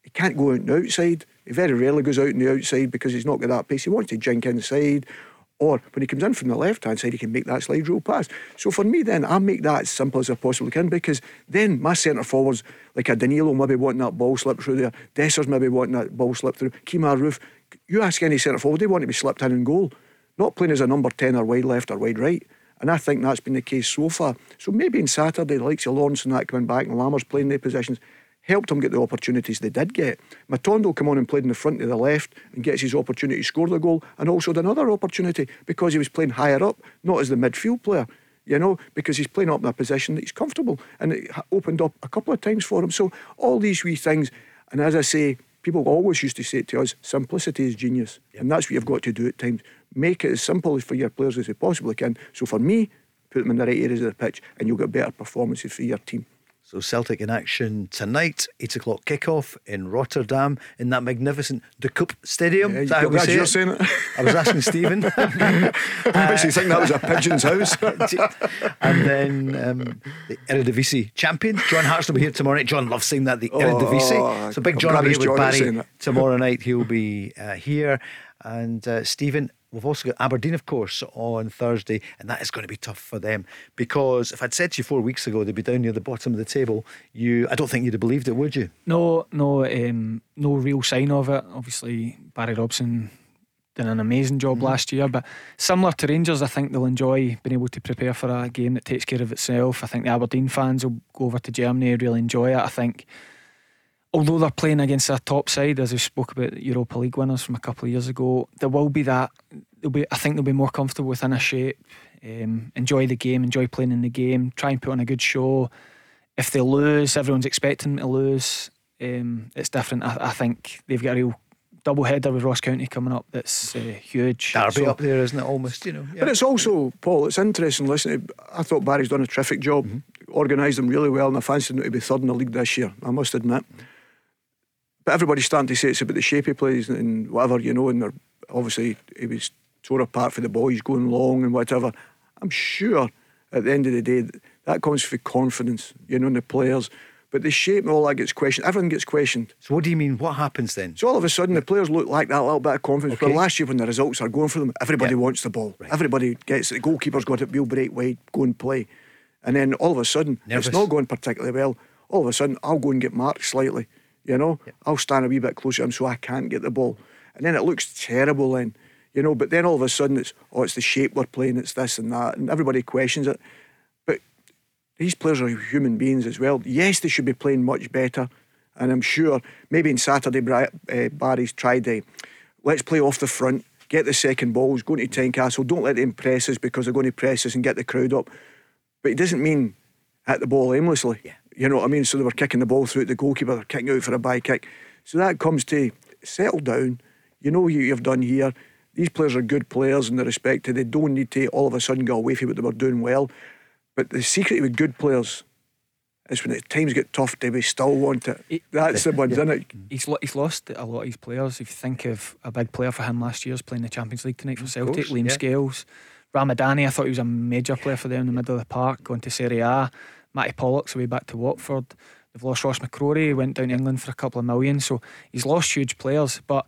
he can't go out on the outside. He very rarely goes out on the outside because he's not got that pace. He wants to jink inside. Or when he comes in from the left hand side, he can make that slide rule pass. So for me, then, I make that as simple as I possibly can because then my centre forwards, like a Danilo, maybe wanting that ball slip through there, Dessers maybe wanting that ball slip through, Kemar Roofe. You ask any centre forward, they want to be slipped in and goal, not playing as a number 10 or wide left or wide right. And I think that's been the case so far. So maybe in Saturday, the likes of Lawrence and that coming back and Lammers playing their positions, helped them get the opportunities they did get. Matondo come on and played in the front to the left and gets his opportunity to score the goal and also had another opportunity because he was playing higher up, not as the midfield player. You know, because he's playing up in a position that he's comfortable and it opened up a couple of times for him. So, all these wee things, and as I say, people always used to say to us, simplicity is genius. And that's what you've got to do at times. Make it as simple for your players as you possibly can. So, for me, put them in the right areas of the pitch and you'll get better performances for your team. So Celtic in action tonight, eight o'clock kickoff in Rotterdam in that magnificent De Kuip Stadium. Yeah, that glad you're saying it. I was asking Stephen. uh, you think that was a pigeon's house? and then um, the Eredivisie champion John Hartson will be here tomorrow night. John loves saying that the Eredivisie. Oh, so big John will be here with Barry tomorrow night. He'll be uh, here, and uh, Stephen We've also got Aberdeen, of course, on Thursday, and that is going to be tough for them because if I'd said to you four weeks ago they'd be down near the bottom of the table, you I don't think you'd have believed it, would you? No, no, um, no real sign of it. Obviously, Barry Robson done an amazing job mm-hmm. last year. But similar to Rangers, I think they'll enjoy being able to prepare for a game that takes care of itself. I think the Aberdeen fans will go over to Germany really enjoy it. I think, although they're playing against a top side, as we spoke about the Europa League winners from a couple of years ago, there will be that. They'll be, I think they'll be more comfortable within a shape. Um, enjoy the game, enjoy playing in the game, try and put on a good show. If they lose, everyone's expecting them to lose. Um, it's different. I, I, think they've got a real double header with Ross County coming up that's uh, huge. Derby so, up there, isn't it? Almost, you know. Yeah. But it's also, Paul, it's interesting listening. I thought Barry's done a terrific job, mm-hmm. organised them really well, and I fancied them to be third in the league this year, I must admit. But everybody's starting to say it's about the shape he plays and whatever, you know, and they're obviously he was tore apart for the boys going long and whatever. I'm sure at the end of the day that comes for confidence, you know, in the players. But the shape and all that gets questioned. Everything gets questioned. So what do you mean? What happens then? So all of a sudden the players look like that little bit of confidence. Okay. But last year when the results are going for them, everybody wants the ball. Right. Everybody gets it. The goalkeeper's got it. We'll break wide, go and play. And then all of a sudden Nervous. it's not going particularly well. All of a sudden I'll go and get marked slightly. You know, I'll stand a wee bit closer to him so I can't get the ball. And then it looks terrible then. You know, but then all of a sudden it's oh it's the shape we're playing, it's this and that, and everybody questions it. But these players are human beings as well. Yes, they should be playing much better. And I'm sure maybe in Saturday, uh, Barry's tried to let's play off the front, get the second balls, go into Tynecastle, don't let them press us because they're going to press us and get the crowd up. But it doesn't mean hit the ball aimlessly. Yeah. You know what I mean? So they were kicking the ball through the goalkeeper, they're kicking out for a by kick. So that comes to settle down. You know what you've done here. These players are good players in the respect to they don't need to all of a sudden go away from what they were doing well. But the secret with good players is when the times get tough, they still want it. He, That's the one, yeah. isn't it? He's, he's lost a lot of his players. If you think of a big player for him last year's playing the Champions League tonight for Celtic, Liam yeah. Scales. Ramadani, I thought he was a major player for them in the middle of the park, going to Serie A. Matty Pollock's away back to Watford. They've lost Ross McCrorie, he went down to England for a couple of million. So he's lost huge players. But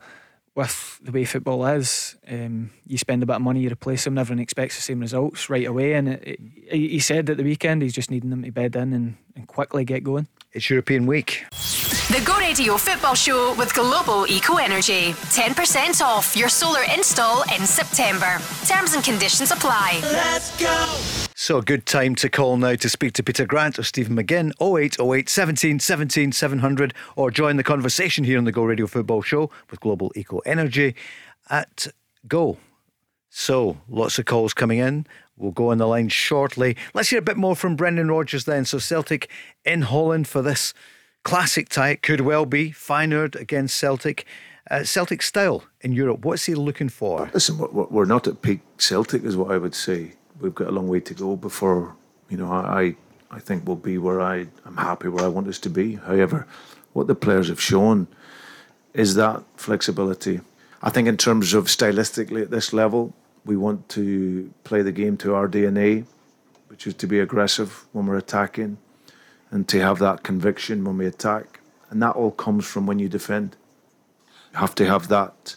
with the way football is, um, you spend a bit of money, you replace them, everyone expects the same results right away. And it, it, he said at the weekend he's just needing them to bed in and, and quickly get going. It's European week. The Go Radio Football Show with Global Eco Energy. 10% off your solar install in September. Terms and conditions apply. Let's go. So, a good time to call now to speak to Peter Grant or Stephen McGinn, 0808 17 17 700, or join the conversation here on the Go Radio Football Show with Global Eco Energy at Go. So, lots of calls coming in. We'll go on the line shortly. Let's hear a bit more from Brendan Rodgers then. So, Celtic in Holland for this classic tie. It could well be Feyenoord against Celtic. Uh, Celtic style in Europe, what's he looking for? Listen, we're not at peak Celtic, is what I would say we've got a long way to go before you know I I think we'll be where I I'm happy where I want us to be. However, what the players have shown is that flexibility. I think in terms of stylistically at this level, we want to play the game to our DNA, which is to be aggressive when we're attacking and to have that conviction when we attack. And that all comes from when you defend. You have to have that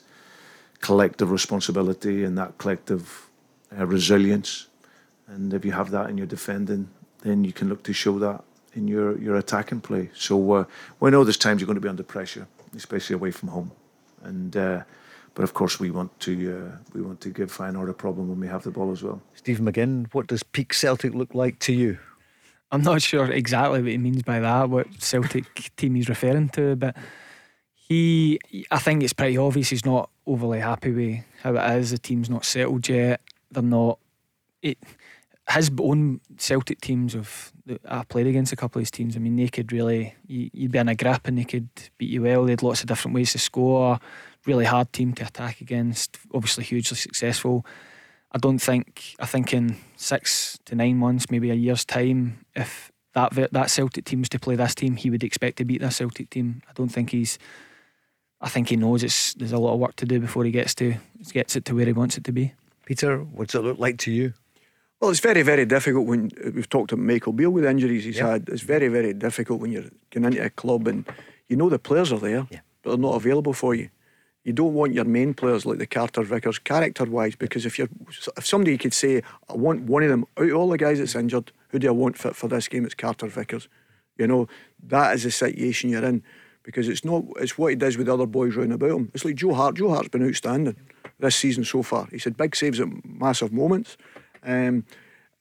collective responsibility and that collective uh, resilience and if you have that in your defending, then you can look to show that in your, your attacking play. So uh, we know there's times you're going to be under pressure, especially away from home. And uh, but of course we want to uh, we want to give Feyenoord a problem when we have the ball as well. Stephen McGinn, what does peak Celtic look like to you? I'm not sure exactly what he means by that, what Celtic team he's referring to, but he, I think it's pretty obvious he's not overly happy with how it is. The team's not settled yet. They're not. It, his own Celtic teams of I played against a couple of his teams. I mean, they could really you, would be in a grip and they could beat you well. They had lots of different ways to score. Really hard team to attack against. Obviously, hugely successful. I don't think. I think in six to nine months, maybe a year's time, if that that Celtic team was to play this team, he would expect to beat that Celtic team. I don't think he's. I think he knows it's there's a lot of work to do before he gets to gets it to where he wants it to be. Peter, what's it look like to you? Well, it's very, very difficult when uh, we've talked about Michael Beale with injuries he's yep. had. It's very, very difficult when you're going into a club and you know the players are there, yeah. but they're not available for you. You don't want your main players like the Carter Vickers, character wise, because if you're if somebody could say, I want one of them out of all the guys that's injured, who do I want fit for this game? It's Carter Vickers. You know, that is the situation you're in. Because it's not it's what he does with the other boys round about him. It's like Joe Hart. Joe Hart's been outstanding. this season so far. He said big saves at massive moments. Um,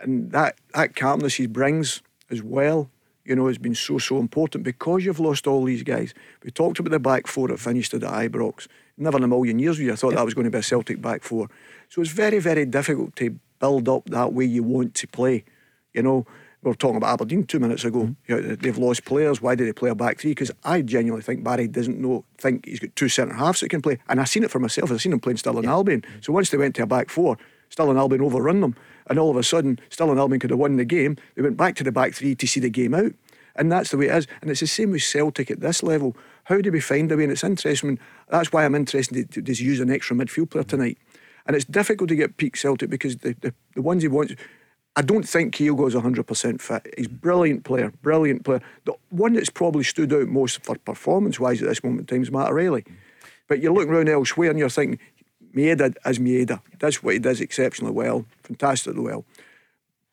and that, that calmness he brings as well, you know, has been so, so important because you've lost all these guys. We talked about the back four that finished at the Ibrox. Never in a million years would you thought that was going to be a Celtic back four. So it's very, very difficult to build up that way you want to play. You know, we were talking about Aberdeen two minutes ago. Mm-hmm. You know, they've lost players. Why did they play a back three? Because I genuinely think Barry doesn't know. Think he's got two centre halves that can play, and I've seen it for myself. I've seen him playing Stirling yeah. Albion. So once they went to a back four, Stirling Albion overrun them, and all of a sudden Stirling Albion could have won the game. They went back to the back three to see the game out, and that's the way it is. And it's the same with Celtic at this level. How do we find a way? And it's interesting. That's why I'm interested to, to use an extra midfield player tonight. And it's difficult to get peak Celtic because the, the, the ones he wants. I don't think Kyogo's 100% fit. He's a brilliant player, brilliant player. The one that's probably stood out most for performance wise at this moment in time is Matt O'Riley. But you're looking around elsewhere and you're thinking, Maeda is Maeda. That's what he does exceptionally well, fantastically well.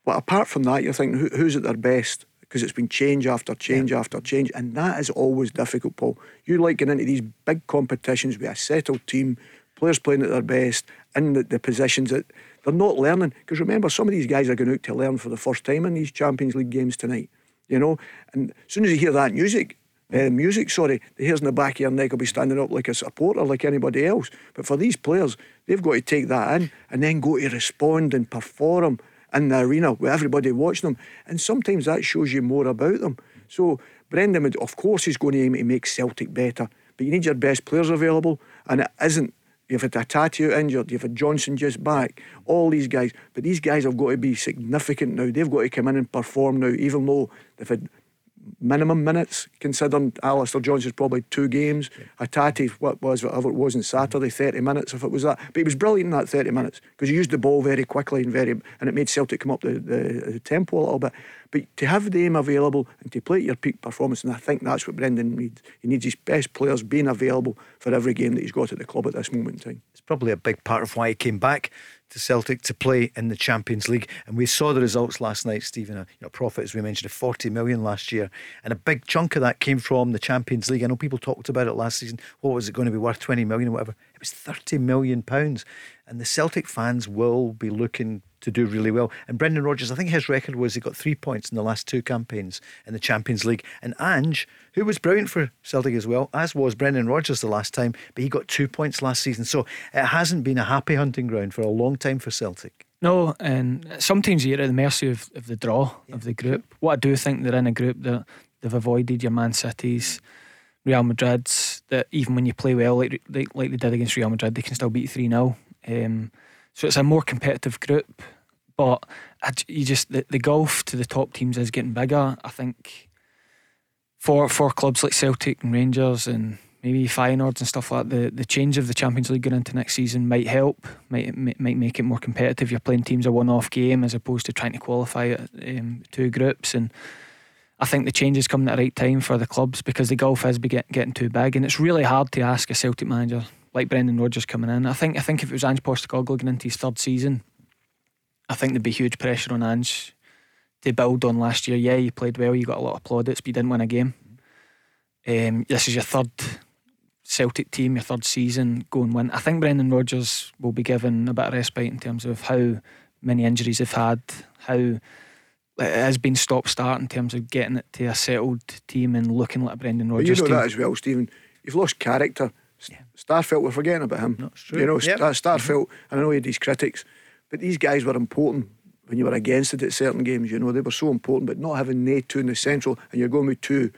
But apart from that, you're thinking, who, who's at their best? Because it's been change after change yeah. after change. And that is always difficult, Paul. You like getting into these big competitions with a settled team, players playing at their best, in the, the positions that they're not learning. Because remember, some of these guys are going out to learn for the first time in these Champions League games tonight. You know, and as soon as you hear that music, uh, music, sorry, the hairs in the back of your neck will be standing up like a supporter, like anybody else. But for these players, they've got to take that in and then go to respond and perform in the arena with everybody watching them. And sometimes that shows you more about them. So Brendan, of course, is going to aim to make Celtic better, but you need your best players available, and it isn't You've had Hatate injured. You've had Johnston just back. All these guys. But these guys have got to be significant now. They've got to come in and perform now, even though they've had minimum minutes, considering Alistair Johnston's probably two games. Yeah. Hatate, what was whatever it was on Saturday, 30 minutes if it was that. But he was brilliant in that 30 minutes because he used the ball very quickly and very and it made Celtic come up the, the, the tempo a little bit. But to have the aim available and to play at your peak performance, and I think that's what Brendan needs. He needs his best players being available for every game that he's got at the club at this moment in time. It's probably a big part of why he came back to Celtic to play in the Champions League. And we saw the results last night, Stephen. You know, profit, as we mentioned, of 40 million last year. And a big chunk of that came from the Champions League. I know people talked about it last season. What was it going to be worth? 20 million or whatever. It was 30 million pounds. And the Celtic fans will be looking to do really well. And Brendan Rodgers, I think his record was he got three points in the last two campaigns in the Champions League. And Ange, who was brilliant for Celtic as well, as was Brendan Rodgers the last time, but he got two points last season. So it hasn't been a happy hunting ground for a long time for Celtic. No, and sometimes you're at the mercy of, of the draw yeah, of the group. What I do think they're in a group that they've avoided your Man Cities. Real Madrid's that even when you play well like like, like they did against Real Madrid, they can still beat three 0 um, so it's a more competitive group. But you just the, the gulf to the top teams is getting bigger. I think for for clubs like Celtic and Rangers and maybe Feyenoord and stuff like that, the the change of the Champions League going into next season might help, might might make it more competitive. You're playing teams a one off game as opposed to trying to qualify um, two groups and. I think the change is coming at the right time for the clubs because the gulf is get, getting too big, and it's really hard to ask a Celtic manager like Brendan Rodgers coming in. I think I think if it was Ange Postecoglou going into his third season, I think there'd be huge pressure on Ange to build on last year. Yeah, you played well, you got a lot of plaudits, but you didn't win a game. Um, this is your third Celtic team, your third season. Go and win. I think Brendan Rodgers will be given a bit of respite in terms of how many injuries they've had, how it has been stop start in terms of getting it to a settled team and looking like Brendan Rodgers. But you know team. that as well, Stephen. You've lost character. Yeah. Starfelt, we're forgetting about him. That's true. You know, yep. Starfelt, mm-hmm. and I know he had these critics, but these guys were important when you were against it at certain games. You know, they were so important, but not having they two in the central, and you're going with two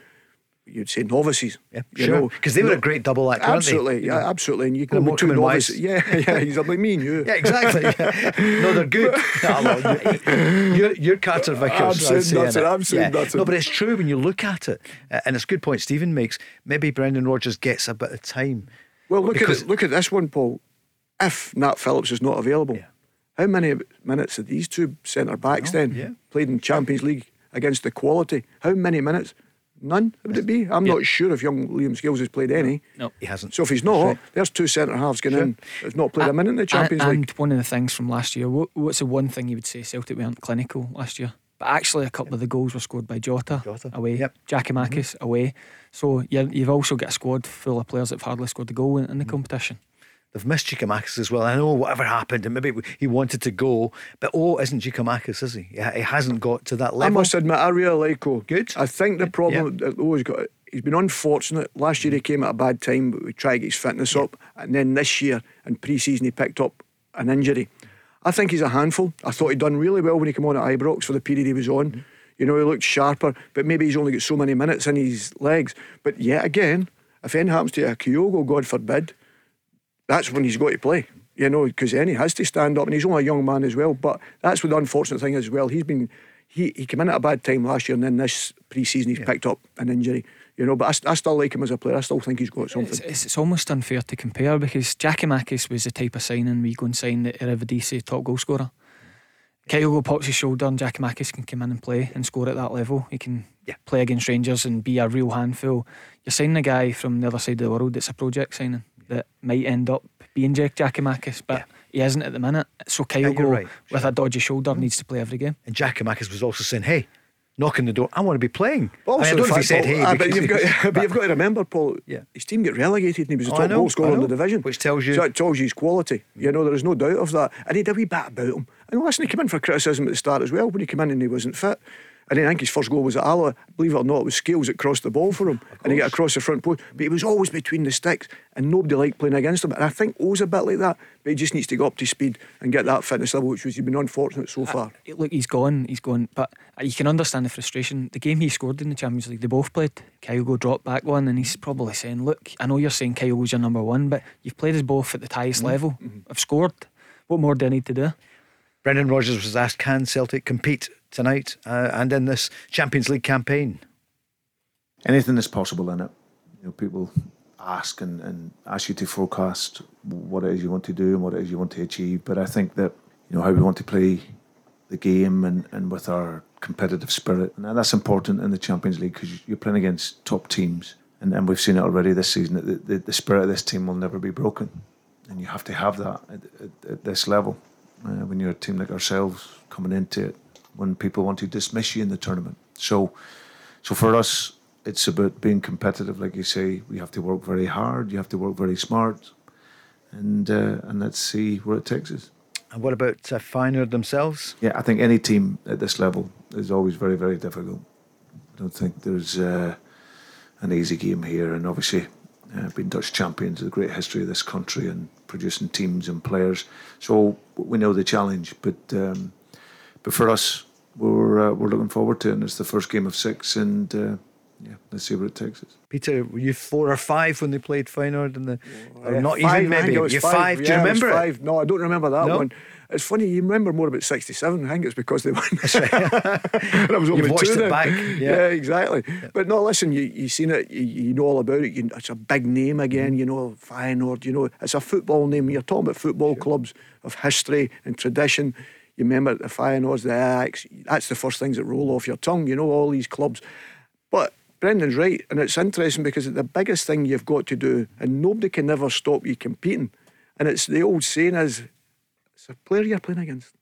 you'd say novices. Yeah, sure. Because they were a great double act, absolutely, yeah, know? absolutely. And you go with two novices. Yeah, yeah. He's like me and you. yeah, exactly. Yeah. No, they're good. Oh, you're, you're Carter Vickers. I'm saying that's it. I'm saying yeah. No, but it's true when you look at it, and it's a good point Stephen makes. Maybe Brendan Rodgers gets a bit of time. Well, look at it, look at this one, Paul. If Nat Phillips is not available. Yeah how many minutes have these two centre backs then yeah. played in Champions League against the quality? How many minutes? None, would it be? I'm not sure if young Liam Scales has played any. No, he hasn't. So if he's not, right. there's two centre halves going sure. in. Has not played a minute in the Champions and, League. And one of the things from last year, what, what's the one thing you would say Celtic weren't clinical last year? But actually, a couple of the goals were scored by Jota, Jota. away, yep. Giakoumakis mm-hmm. away. So you have also got a squad full of players that have hardly scored a goal in, in the mm-hmm. competition. They've missed Giakoumakis as well. I know whatever happened, and maybe he wanted to go, but oh, isn't Giakoumakis, is he? Yeah, he hasn't got to that level. I must admit, I really like O. Good. I think the problem yeah. that Oh's got, he's been unfortunate. Last year he came at a bad time, but we tried to get his fitness yeah. up, and then this year in pre-season he picked up an injury. I think he's a handful. I thought he'd done really well when he came on at Ibrox for the period he was on. Mm-hmm. You know, he looked sharper, but maybe he's only got so many minutes in his legs. But yet again, if anything happens to a Kyogo, God forbid, that's when he's got to play. You know, because then he has to stand up, and he's only a young man as well. But that's what the unfortunate thing is as well. He's been he he came in at a bad time last year, and then this pre-season he's yeah. picked up an injury. You know, but I, I, still like him as a player. I still think he's got something. It's, it's almost unfair to compare because Giakoumakis was the type of signing we go and sign the Eredivisie top goal scorer. Kyogo pops his shoulder and Giakoumakis can come in and play and score at that level. He can yeah. play against Rangers and be a real handful. You're signing a guy from the other side of the world that's a project signing that might end up being Jack Giakoumakis, but yeah. he isn't at the minute. So Kyogo, yeah, right. with a dodgy shoulder, mm. needs to play every game. And Giakoumakis was also saying, hey, knocking the door. I want to be playing. Also, I, mean, I don't know if he said, "Hey," uh, but, you've got, but you've got to remember, Paul. Yeah. his team get relegated, and he was the oh, top goal scorer in the division, which tells you. So it tells you his quality. You know, there is no doubt of that. And he did a wee bit about him. And listen, he came in for criticism at the start as well when he came in and he wasn't fit. And I think his first goal was at Alloa. Believe it or not, it was Scales that crossed the ball for him. And he got across the front post. But he was always between the sticks and nobody liked playing against him. And I think Oh's a bit like that. But he just needs to go up to speed and get that fitness level, which was he's been unfortunate so far. Uh, look, he's gone, he's gone. But you can understand the frustration. The game he scored in the Champions League, they both played. Kyogo dropped back one, and he's probably saying, Look, I know you're saying Kyogo's your number one, but you've played us both at the highest mm-hmm. level. Mm-hmm. I've scored. What more do I need to do? Brendan Rodgers was asked, Can Celtic compete tonight uh, and in this Champions League campaign? Anything is possible in it. You know, people ask and, and ask you to forecast what it is you want to do and what it is you want to achieve. But I think that you know how we want to play the game and, and with our competitive spirit, and that's important in the Champions League because you're playing against top teams, and, and we've seen it already this season that the, the, the spirit of this team will never be broken, and you have to have that at, at, at this level uh, when you're a team like ourselves coming into it when people want to dismiss you in the tournament. So, so for us, it's about being competitive. Like you say, we have to work very hard. You have to work very smart, and uh, and let's see where it takes us. And what about uh, Feyenoord themselves? Yeah, I think any team at this level is always very very difficult. I don't think there's uh, an easy game here, and obviously. Uh, being Dutch champions, of the great history of this country, and producing teams and players. So we know the challenge, but um, but for us, we're uh, we're looking forward to it. And it's the first game of six, and uh, yeah, let's see where it takes us. Peter, were you four or five when they played Feyenoord? In the uh, not five, even maybe you five. five. Do you remember five. No, I don't remember that no? one. It's funny you remember more about '67. I think it's because they won. I was only You've watched it back. Yeah, yeah exactly. Yeah. But no, listen, you you seen it. You, you know all about it. You, it's a big name again. Mm. You know Feyenoord. You know it's a football name. You're talking about football sure. clubs of history and tradition. You remember the Feyenoords, the Ajax. That's the first things that roll off your tongue. You know all these clubs, but. Brendan's right, and it's interesting because the biggest thing you've got to do, and nobody can ever stop you competing. And it's the old saying is, it's a player you're playing against.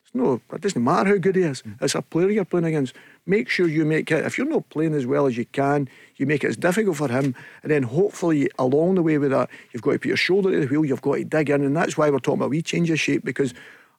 It's no, it doesn't matter how good he is. Mm. It's a player you're playing against. Make sure you make it. If you're not playing as well as you can, you make it as difficult for him, and then hopefully along the way with that, you've got to put your shoulder to the wheel. You've got to dig in, and that's why we're talking about we change of shape because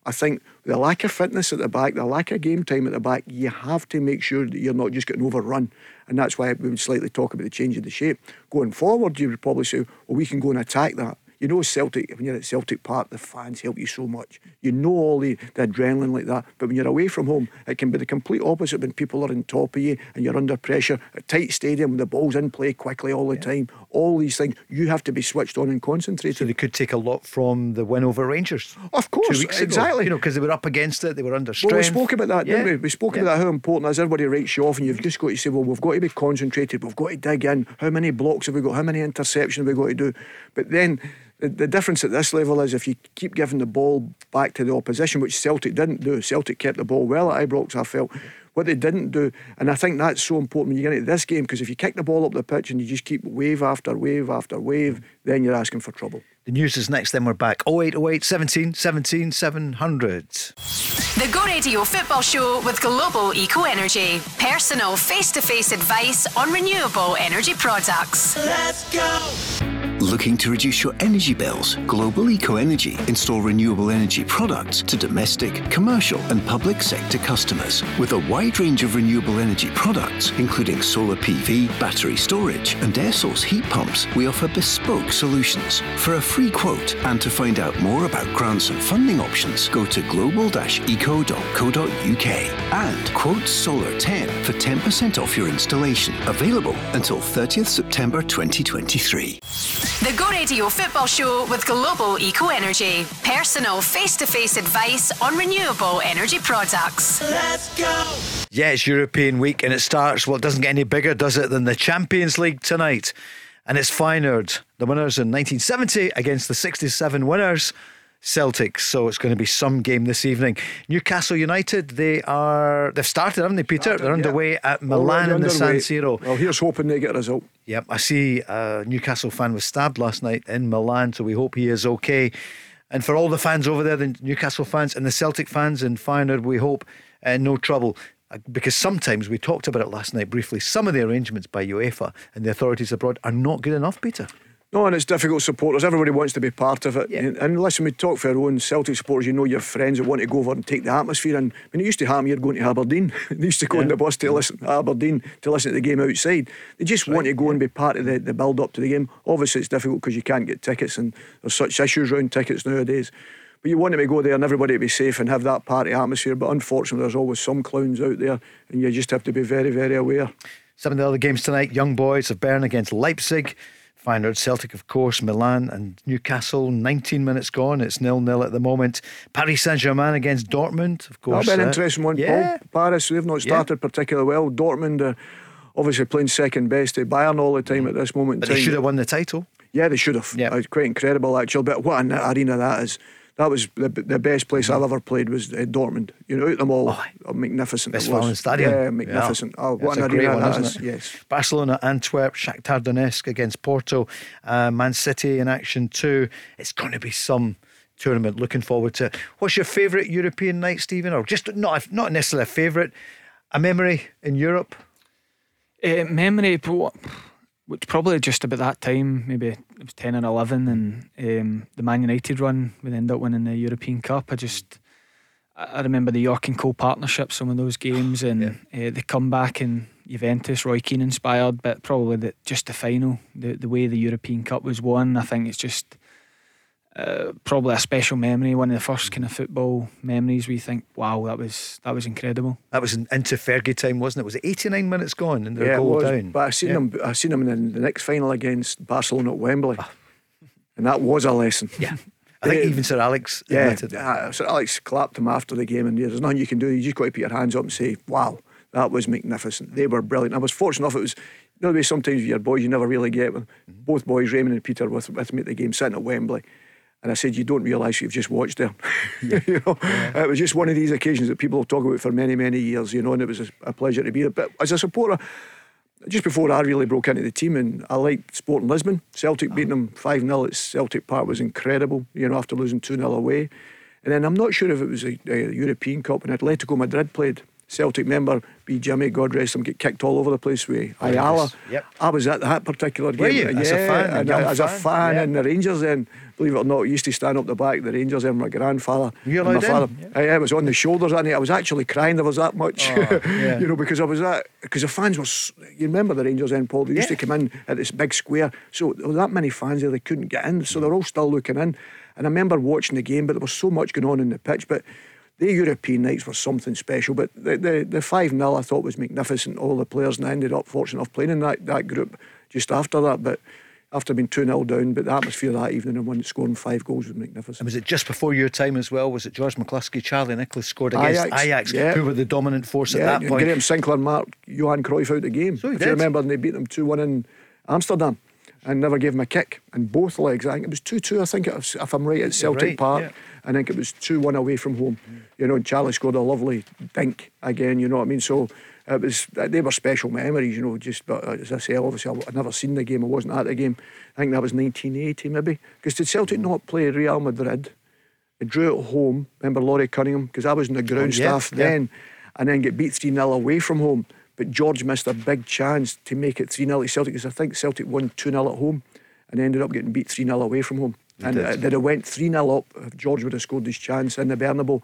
I think the lack of fitness at the back, the lack of game time at the back, you have to make sure that you're not just getting overrun. And that's why we would slightly talk about the change of the shape. Going forward, you would probably say, well, we can go and attack that. You know, Celtic, when you're at Celtic Park, the fans help you so much. You know all the, the adrenaline like that. But when you're away from home, it can be the complete opposite when people are on top of you and you're under pressure. A tight stadium, the ball's in play quickly all the yeah. time. All these things, you have to be switched on and concentrated. So they could take a lot from the win over Rangers. Of course, exactly. You know, because they were up against it, they were under strength. Well, we spoke about that, didn't we? We spoke yeah. about how important it is. Everybody writes you off, and you've just got to say, well, we've got to be concentrated, we've got to dig in. How many blocks have we got? How many interceptions have we got to do? But then the, the difference at this level is if you keep giving the ball back to the opposition, which Celtic didn't do. Celtic kept the ball well at Ibrox, I felt. What they didn't do, and I think that's so important when you get into this game, because if you kick the ball up the pitch and you just keep wave after wave after wave, then you're asking for trouble. The news is next, then we're back. 0808 17 17 700. The Go Radio Football Show with Global Eco Energy. Personal face to face advice on renewable energy products. Let's go! Looking to reduce your energy bills? Global Eco Energy install renewable energy products to domestic, commercial, and public sector customers. With a wide range of renewable energy products, including solar PV, battery storage, and air source heat pumps, we offer bespoke solutions. For a free quote and to find out more about grants and funding options, go to global-eco.co.uk and quote Solar 10 for 10% off your installation. Available until 30th September 2023. The Go Radio Football Show with Global Eco Energy. Personal face to face advice on renewable energy products. Let's go! Yeah, it's European week and it starts, well, it doesn't get any bigger, does it, than the Champions League tonight. And it's Feyenoord, the winners in 1970 against the 67 winners. Celtics. So it's going to be some game this evening. Newcastle United, they are they've started, haven't they, Peter? Started, They're underway yeah. at Milan in the San Siro. Well, here's hoping they get a result. Yep, I see a Newcastle fan was stabbed last night in Milan, so we hope he is okay. And for all the fans over there, the Newcastle fans and the Celtic fans in Feyenoord, we hope uh, no trouble uh, because sometimes we talked about it last night briefly. Some of the arrangements by UEFA and the authorities abroad are not good enough, Peter. No, and it's difficult supporters. Everybody wants to be part of it. Yeah. And, and, listen, we talk for our own Celtic supporters. You know your friends that want to go over and take the atmosphere. And when it used to happen, you're going to Aberdeen. they used to go yeah. on the bus to listen to Aberdeen to listen to the game outside. They just Right. want to go and be part of the, the build up to the game. Obviously, it's difficult because you can't get tickets, and there's such issues around tickets nowadays. But you want them to go there and everybody to be safe and have that party atmosphere. But unfortunately, there's always some clowns out there, and you just have to be very, very aware. Some of the other games tonight: Young Boys of Bern against Leipzig. Feyenoord, Celtic, of course, Milan and Newcastle. 19 minutes gone. It's nil nil at the moment. Paris Saint Germain against Dortmund, of course. That'll be an uh, interesting one, yeah. Paul. Paris, they've not started yeah. particularly well. Dortmund, uh, obviously playing second best to Bayern all the time at this moment. But they should have won the title. Yeah, they should have. Yeah. It's quite incredible, actually. But what an arena that is that was the, the best place I've ever played was uh, Dortmund. You know, them all oh, oh magnificent. Westfalen Stadium. Yeah, magnificent. Yeah. Oh, what an arena one, that is. It? Yes. Barcelona, Antwerp, Shakhtar Donetsk against Porto, uh, Man City in action too. It's going to be some tournament. Looking forward to. What's your favourite European night, Stephen? Or just not not necessarily a favourite, a memory in Europe. Uh, memory, but which probably just about that time, maybe it was 10 or 11, and um, the Man United run, we ended up winning the European Cup. I just, I remember the Yorke and Cole partnership, some of those games, and yeah. uh, the comeback in Juventus, Roy Keane inspired, but probably the, just the final, the, the way the European Cup was won. I think it's just uh, probably a special memory, one of the first kind of football memories. We think, wow, that was that was incredible. That was into Fergie time, wasn't it? Was it 89 minutes gone and they're yeah, goal down? But I seen yeah. them. I seen them in the, the, next final against Barcelona at Wembley, ah. and that was a lesson. Yeah. I think even Sir Alex yeah, uh, Sir Alex clapped him after the game, and there's nothing you can do. You just got to put your hands up and say, "Wow, that was magnificent." They were brilliant. I was fortunate enough; it was you know the way sometimes with your boys you never really get with mm-hmm. both boys, Raymond and Peter, with with me at the game, sitting at Wembley. And I said, You don't realise you've just watched there. you know? Yeah. It was just one of these occasions that people have talked about for many, many years, you know, and it was a, a pleasure to be there. But as a supporter, just before I really broke into the team, and I liked Sporting Lisbon. Celtic uh-huh. beating them 5 0 at Celtic Park was incredible, you know, after losing 2 0 away. And then I'm not sure if it was a, a European Cup when Atletico Madrid played. Celtic member, be Jimmy, God rest him, get kicked all over the place with oh, Ayala. Yep. I was at that particular game. Were you? As yeah, a fan, a as a fan, yeah. and the Rangers then believe it or not, I used to stand up the back of the Rangers and my grandfather. You my father. Yeah. I, I, was on the shoulders and I was actually crying there was that much. Oh, yeah. you know, because I was that because the fans were you remember the Rangers then, Paul, they used to come in at this big square. So there were that many fans there they couldn't get in. So they're all still looking in. And I remember watching the game, but there was so much going on in the pitch. But the European nights were something special. But the the, the 5 0 I thought was magnificent. All the players and I ended up fortunate enough playing in that, that group just after that. But after being 2 0 down, but the atmosphere that evening and one scoring five goals was magnificent. And was it just before your time as well? Was it George McCluskey, Charlie Nicholas scored against Ajax, Ajax yeah. who were the dominant force yeah, at that point? Graeme Sinclair marked Johan Cruyff out the game. So if did. you remember, and they beat them 2 1 in Amsterdam and never gave him a kick in both legs. I think it was 2 2, I think, if I'm right, at Celtic right, Park. Yeah. I think it was 2 1 away from home. Mm. You know, and Charlie scored a lovely dink again, you know what I mean? So it was they were special memories, you know. Just but uh, as I say, obviously I'd never seen the game. I wasn't at the game. I think that was 1980 maybe. Because did Celtic not play Real Madrid? It drew at home. Remember Laurie Cunningham? Because I was in the ground oh, yeah, staff then, and then get beat 3 0 away from home. But George missed a big chance to make it 3 0 to Celtic because I think Celtic won 2 0 at home. and ended up getting beat 3 0 away from home. and they'd have went 3 0 up if George would have scored his chance in the Bernabeu.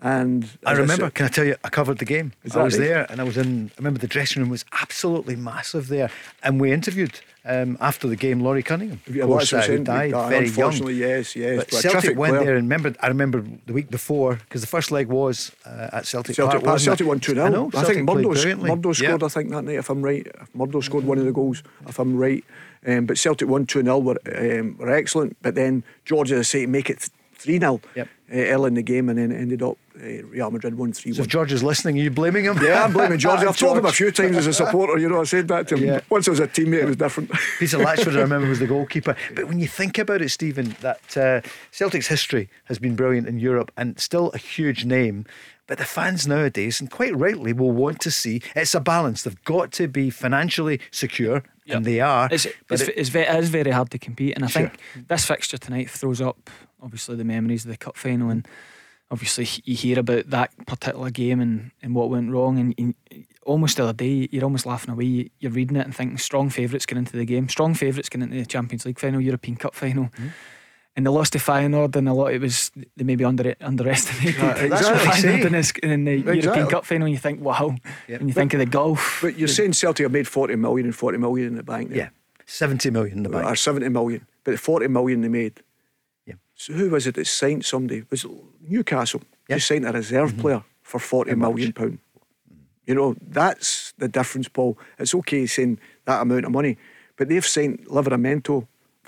And I remember, I can I tell you, I covered the game. I was there and I was in, I remember the dressing room was absolutely massive there. And we interviewed um, after the game Laurie Cunningham. Yeah, of course, uh, who died Uh, very young. unfortunately, yes, yes. But But Celtic went player. there and remembered, I remember the week before because the first leg was uh, at Celtic, Celtic, Park. Park, Celtic won 2 I 0. know, I, think. Murdo scored, Yeah. I think, that night, if I'm right. Murdo scored one of the goals, if I'm right. Um, but Celtic won 2 0, were, um, were excellent. But then George, as I say, make it 3 0 Yep. uh, early in the game, and then ended up uh, Real Madrid won 3 So 1. if George is listening, are you blaming him? Yeah, I'm blaming George. I've told him a few times as a supporter, you know, I said that to him. Yeah. Once I was a teammate, it was different. Peter Latchford, I remember, was the goalkeeper. But when you think about it, Stephen, that uh, Celtic's history has been brilliant in Europe and still a huge name. But the fans nowadays, and quite rightly, will want to see it's a balance. They've got to be financially secure, Yep. and they are. It's, it's, it- it's, it is very hard to compete, and I Sure. think this fixture tonight throws up obviously the memories of the cup final, and obviously you hear about that particular game and, and what went wrong, and, and almost the other day you're almost laughing away. You're reading it and thinking strong favourites going into the game, strong favourites going into the Champions League final, European Cup final. Mm-hmm. And they lost to Feyenoord, and a lot it was they maybe under underestimated. Yeah, That's what I Feyenoord in, this, in the European Cup final. And you think, wow, Yeah. when you think of the golf. but you're saying Celtic have made 40 million and 40 million in the bank. there. yeah, 70 million in the or bank. 70 million, but the 40 million they made. Yeah. So who was it that signed somebody? Was it Newcastle? Yeah. Just signed a reserve mm-hmm. player for forty How million much? pound. You know, that's the difference, Paul. It's okay saying that amount of money, but they've signed Livramento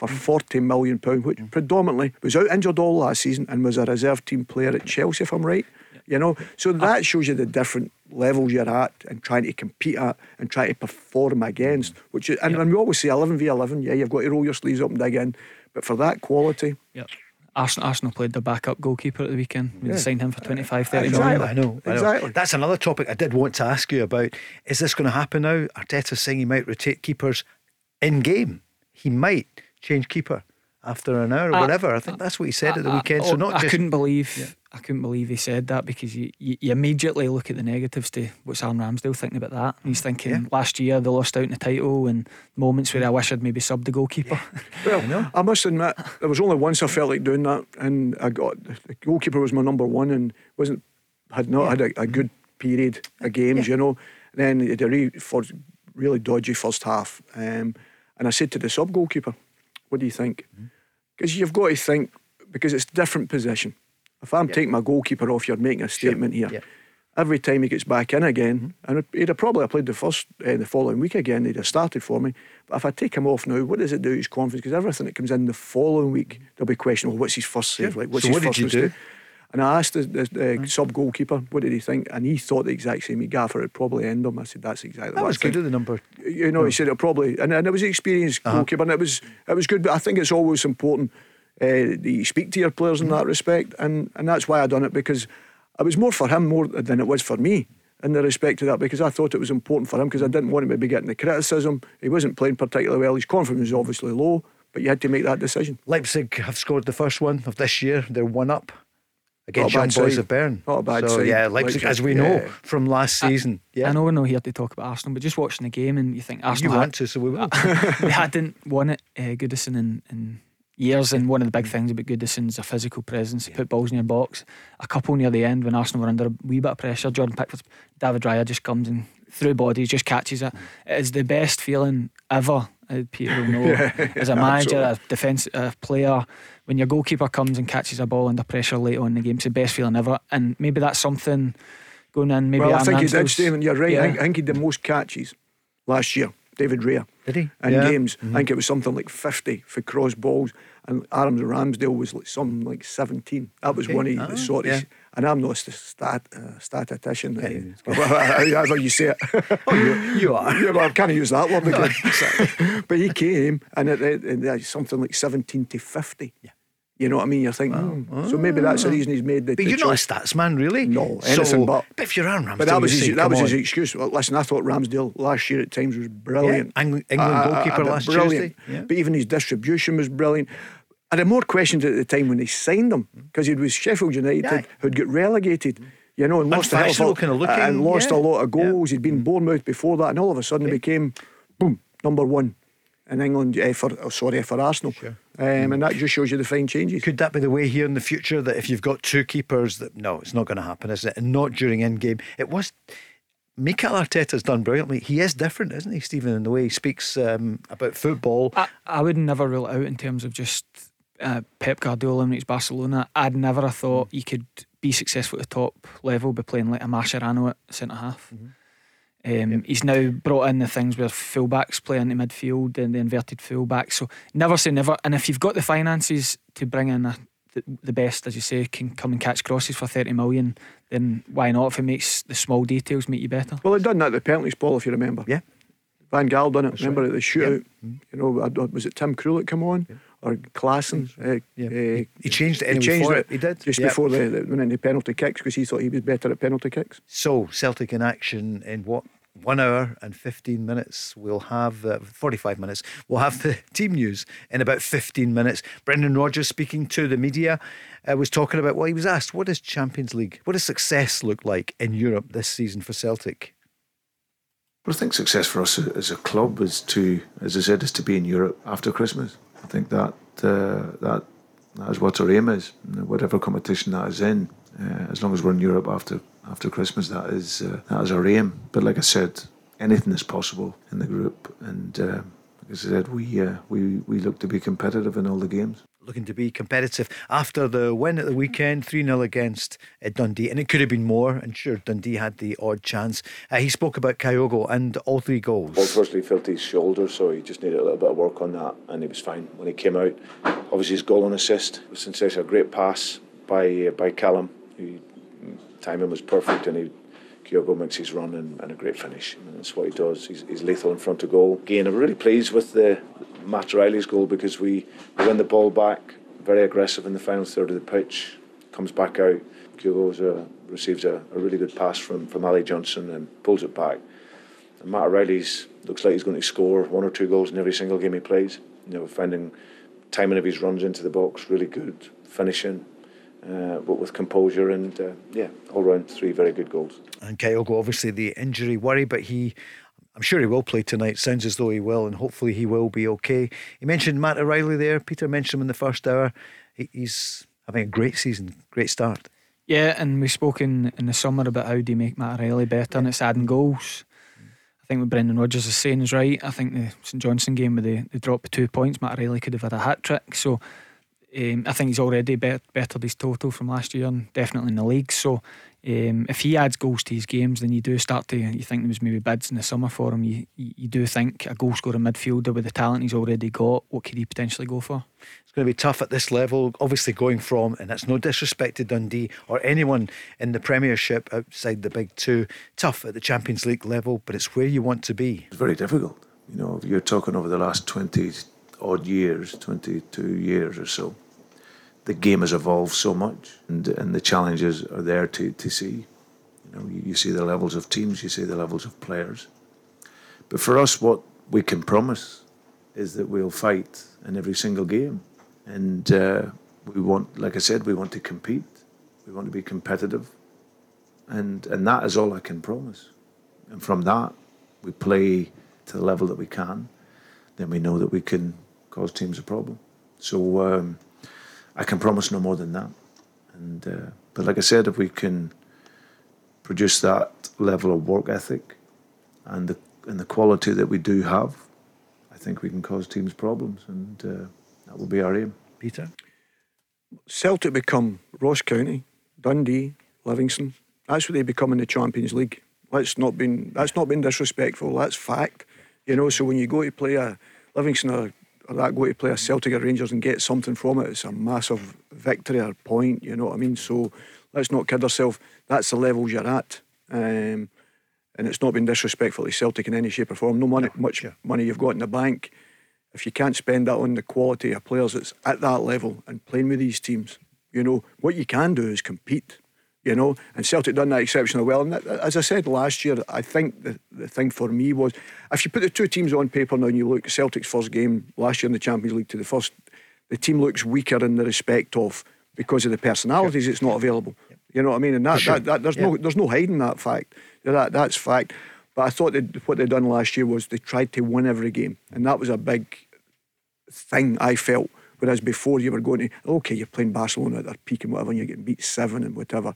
for forty million pound, which mm. predominantly was out injured all last season and was a reserve team player at Chelsea, if I'm right. You know, so ah. that shows you the different levels you're at and trying to compete at and try to perform against. Mm-hmm. Which is, and, and we always say eleven v eleven. Yeah, you've got to roll your sleeves up and dig in, but for that quality, Yep. Arsenal, Arsenal played their backup goalkeeper at the weekend. We Yeah. signed him for 25, 30 Exactly. million. I know, I know. Exactly. That's another topic I did want to ask you about. Is this going to happen now? Arteta's saying he might rotate keepers in game. He might change keeper after an hour or I- whatever. I think that's what he said at the weekend. I, so oh, not I just couldn't believe I couldn't believe he said that because you, you, you immediately look at the negatives to what's Aaron Ramsdale thinking about that. And he's thinking Yeah. last year they lost out in the title and moments where I wish I'd maybe subbed the goalkeeper. Well, no. I must admit, there was only once I felt like doing that, and I got the goalkeeper was my number one, and wasn't had not had a, a good period of games, you know. then he had a re, for really dodgy first half, um, and I said to the sub goalkeeper, "What do you think?" Mm-hmm. Because you've got to think because it's a different position. If I'm taking my goalkeeper off, you're making a statement here. Yeah. Every time he gets back in again, mm-hmm. and he'd have probably played the first, uh, the following week again, he'd have started for me. But if I take him off now, what does it do to his confidence? Because everything that comes in the following week, mm-hmm. there'll be question, well, what's his first save Yeah. like? What's So his what did first you do? And I asked the, the, uh, sub goalkeeper, what did he think? And he thought the exact same. He Gaffer would probably end him. I said, that's exactly that what was I think." good at the number. you know, he said it probably, and, and it was an experienced Uh-huh. goalkeeper, and it was it was good. But I think it's always important uh, that you speak to your players in Mm-hmm. that respect, and and that's why I done it because it was more for him more than it was for me in the respect of that because I thought it was important for him because I didn't want him to be getting the criticism. He wasn't playing particularly well. His confidence was obviously low, but you had to make that decision. Leipzig have scored the first one of this year. They're one up against Young bad Boys side. of Bern. Not a bad so, side. Yeah, Leipzig, Leipzig, as we know yeah. from last season. yeah, I know we're not here to talk about Arsenal, but just watching the game and you think Arsenal. you Arsenal want to, so we will. they hadn't won it, uh, Goodison, in, in years. And one of the big things about Goodison's a physical presence. He put balls in your box. A couple near the end when Arsenal were under a wee bit of pressure, Jordan Pickford, David Raya just comes and through bodies just catches it. It is the best feeling ever. uh, Peter will know as a manager, a defence a player. When your goalkeeper comes and catches a ball under pressure late on in the game, it's the best feeling ever. And maybe that's something going in. Maybe well, I Aaron think he did, Ramsdale's- Stephen. You're right. Yeah. I, think, I think he did most catches last year. David Raya. Did he? in Yeah. games. I think it was something like 50 for cross balls, and Aaron Ramsdale was like something like 17. That was Okay. one of Ah, the sort of. And I'm not a stat, uh, statistician, uh, however you say it. Oh, you, you are. yeah, but I can't use that word again. but he came, and it, it, it, it's something like 17 to 50. Yeah. You know what I mean? You're thinking, hmm, so maybe that's the reason he's made the, But the you're not a stats man, really. No, So- anything but. But if you're Aaron Ramsdale, But that was his, say, that was his excuse. Well, listen, I thought Ramsdale last year at times was brilliant. Yeah, Eng- England goalkeeper uh, last brilliant. Tuesday. Yeah. But even his distribution was brilliant. I had more questions at the time when they signed him because he was Sheffield United Yeah. who'd get relegated. You know, and lost a of kind of looking, and lost a lot of goals. He'd been Bournemouth before that, and all of a sudden he became boom number one. In England uh, for oh, sorry for Arsenal. Sure. Um, mm. And that just shows you the fine changes. Could that be the way here in the future that if you've got two keepers, that no, it's not going to happen, is it? And not during in game. It was. Mikel Arteta's done brilliantly. He is different, isn't he, Stephen, in the way he speaks um, about football. I, I would never rule it out in terms of just uh, Pep Guardiola when he's Barcelona. I'd never have thought you could be successful at the top level by playing like a Mascherano at centre half. Mm-hmm. Um, yep. He's now brought in the things where fullbacks play into midfield and the inverted fullback. So never say never. And if you've got the finances to bring in a, the, the, best, as you say, can come and catch crosses for 30 million, then why not? If it makes the small details make you better. Well, they've done that at the penalty ball, if you remember. Yeah. Van Gaal done it. That's remember right. at the shootout? Yep. You know, was it Tim Krul that come on? Or Klaassen? Uh, yeah. uh, he changed it. Anyway he changed it. He did just yep. before the, the went into penalty kicks because he thought he was better at penalty kicks. So Celtic in action in what one hour and 15 minutes. We'll have uh, 45 minutes. We'll have the team news in about 15 minutes. Brendan Rodgers speaking to the media uh, was talking about, well, he was asked, what does Champions League, what does success look like in Europe this season for Celtic? Well, I think success for us as a club is to, as I said, is to be in Europe after Christmas. I think that uh, that that is what our aim is. Whatever competition that is in, uh, as long as we're in Europe after after Christmas, that is uh, that is our aim. But like I said, anything is possible in the group, and uh, like I said, we uh, we we look to be competitive in all the games looking to be competitive after the win at the weekend, 3 0 against uh, Dundee. And it could have been more, and sure, Dundee had the odd chance. Uh, he spoke about Kyogo and all three goals. Well, firstly, he felt his shoulder, so he just needed a little bit of work on that, and he was fine when he came out. Obviously, his goal and assist was sensational. A great pass by, uh, by Callum. He, timing was perfect, and he Kyogo makes his run and, and, a great finish. And that's what he does. He's, he's, lethal in front of goal. Again, I'm really pleased with the Matt O'Riley's goal because we, we win the ball back, very aggressive in the final third of the pitch, comes back out. Kyogo receives a, a, really good pass from, from Ali Johnston and pulls it back. And Matt O'Riley's looks like he's going to score one or two goals in every single game he plays. You know, finding timing of his runs into the box really good, finishing, uh, but with composure and uh, yeah, all round three very good goals. And Kyogo, obviously the injury worry, but he I'm sure he will play tonight. Sounds as though he will, and hopefully he will be okay. He mentioned Matt O'Riley there. Peter mentioned him in the first hour. He's having a great season, great start. Yeah, and we spoke in, in the summer about how do you make Matt O'Riley better, and it's adding goals. I think what Brendan Rodgers is saying is right. I think the St Johnstone game where they, they dropped two points, Matt O'Riley could have had a hat trick. So um, I think he's already bet- bettered his total from last year and definitely in the league. So um, if he adds goals to his games, then you do start to you think there was maybe bids in the summer for him. You you do think a goal scorer midfielder with the talent he's already got, what could he potentially go for? It's going to be tough at this level. Obviously, going from and that's no disrespect to Dundee or anyone in the Premiership outside the big two. Tough at the Champions League level, but it's where you want to be. It's very difficult. You know, if you're talking over the last twenty odd years, twenty two years or so the game has evolved so much, and and the challenges are there to to see. You know, you, you see the levels of teams, you see the levels of players. But for us, what we can promise is that we'll fight in every single game, and uh, we want, like I said, we want to compete. We want to be competitive, and and that is all I can promise. And from that, we play to the level that we can. Then we know that we can cause teams a problem. So. Um, I can promise no more than that. And uh, but like I said, if we can produce that level of work ethic and the and the quality that we do have, I think we can cause teams problems, and uh, that will be our aim. Peter, Celtic become Ross County, Dundee, Livingston. That's what they become in the Champions League. Let's not been that's not been disrespectful. That's fact. You know, so when you go to play a Livingston or or that go to play a Celtic or Rangers and get something from it, it's a massive victory or point, you know what I mean? So let's not kid ourselves. That's the levels you're at. Um, and it's not been disrespectful to Celtic in any shape or form. No money, much yeah. money you've got in the bank. If you can't spend that on the quality of players that's at that level and playing with these teams, you know, what you can do is compete you know, and Celtic done that exceptionally well. And that, as I said last year, I think the, the thing for me was if you put the two teams on paper now and you look at Celtic's first game last year in the Champions League to the first, the team looks weaker in the respect of because of the personalities, it's not available. You know what I mean? And that, sure. that, that there's yeah. no there's no hiding that fact. That that's fact. But I thought what they'd done last year was they tried to win every game, and that was a big thing I felt. Whereas before you were going to, okay, you're playing Barcelona at their peak and whatever, and you're getting beat seven and whatever.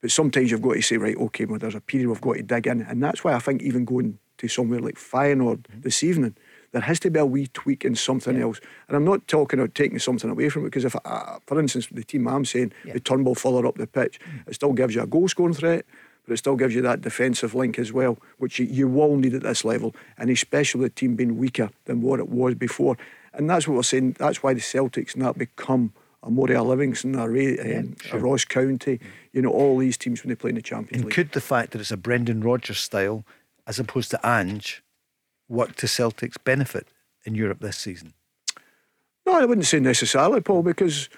But sometimes you've got to say, right, okay, well, there's a period we've got to dig in. And that's why I think even going to somewhere like Feyenoord mm-hmm. this evening, there has to be a wee tweak in something yeah. else. And I'm not talking about taking something away from it, because if, uh, for instance, the team I'm saying, yeah. the Turnbull further up the pitch, mm-hmm. it still gives you a goal scoring threat, but it still gives you that defensive link as well, which you, you will need at this level, and especially the team being weaker than what it was before. And that's what we're saying. That's why the Celtics now become a Moria Livingston, a, Ray, yeah, um, sure. a Ross County, you know, all these teams when they play in the Champions and League. Could the fact that it's a Brendan Rodgers style as opposed to Ange work to Celtic's benefit in Europe this season? No, I wouldn't say necessarily, Paul, because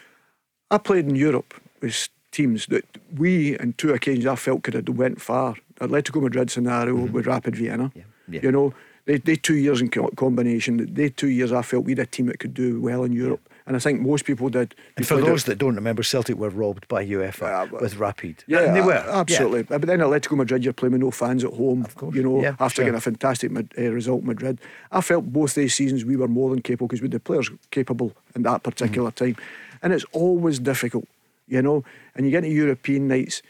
I played in Europe with teams that we, on two occasions, I felt could have went far. Atletico Madrid scenario mm-hmm. with Rapid Vienna. Yeah. Yeah. You know, they, they two years in combination, they two years I felt we had a team that could do well in Europe. And I think most people did. And for those that don't remember, Celtic were robbed by UEFA with Rapid. Yeah, and they were absolutely. Yeah. But then Atletico Madrid, you're playing with no fans at home. Of course, you know, yeah, after sure. getting a fantastic uh, result, Madrid. I felt both these seasons we were more than capable because we had the players capable in that particular mm. time, and it's always difficult, you know. And you get to European nights,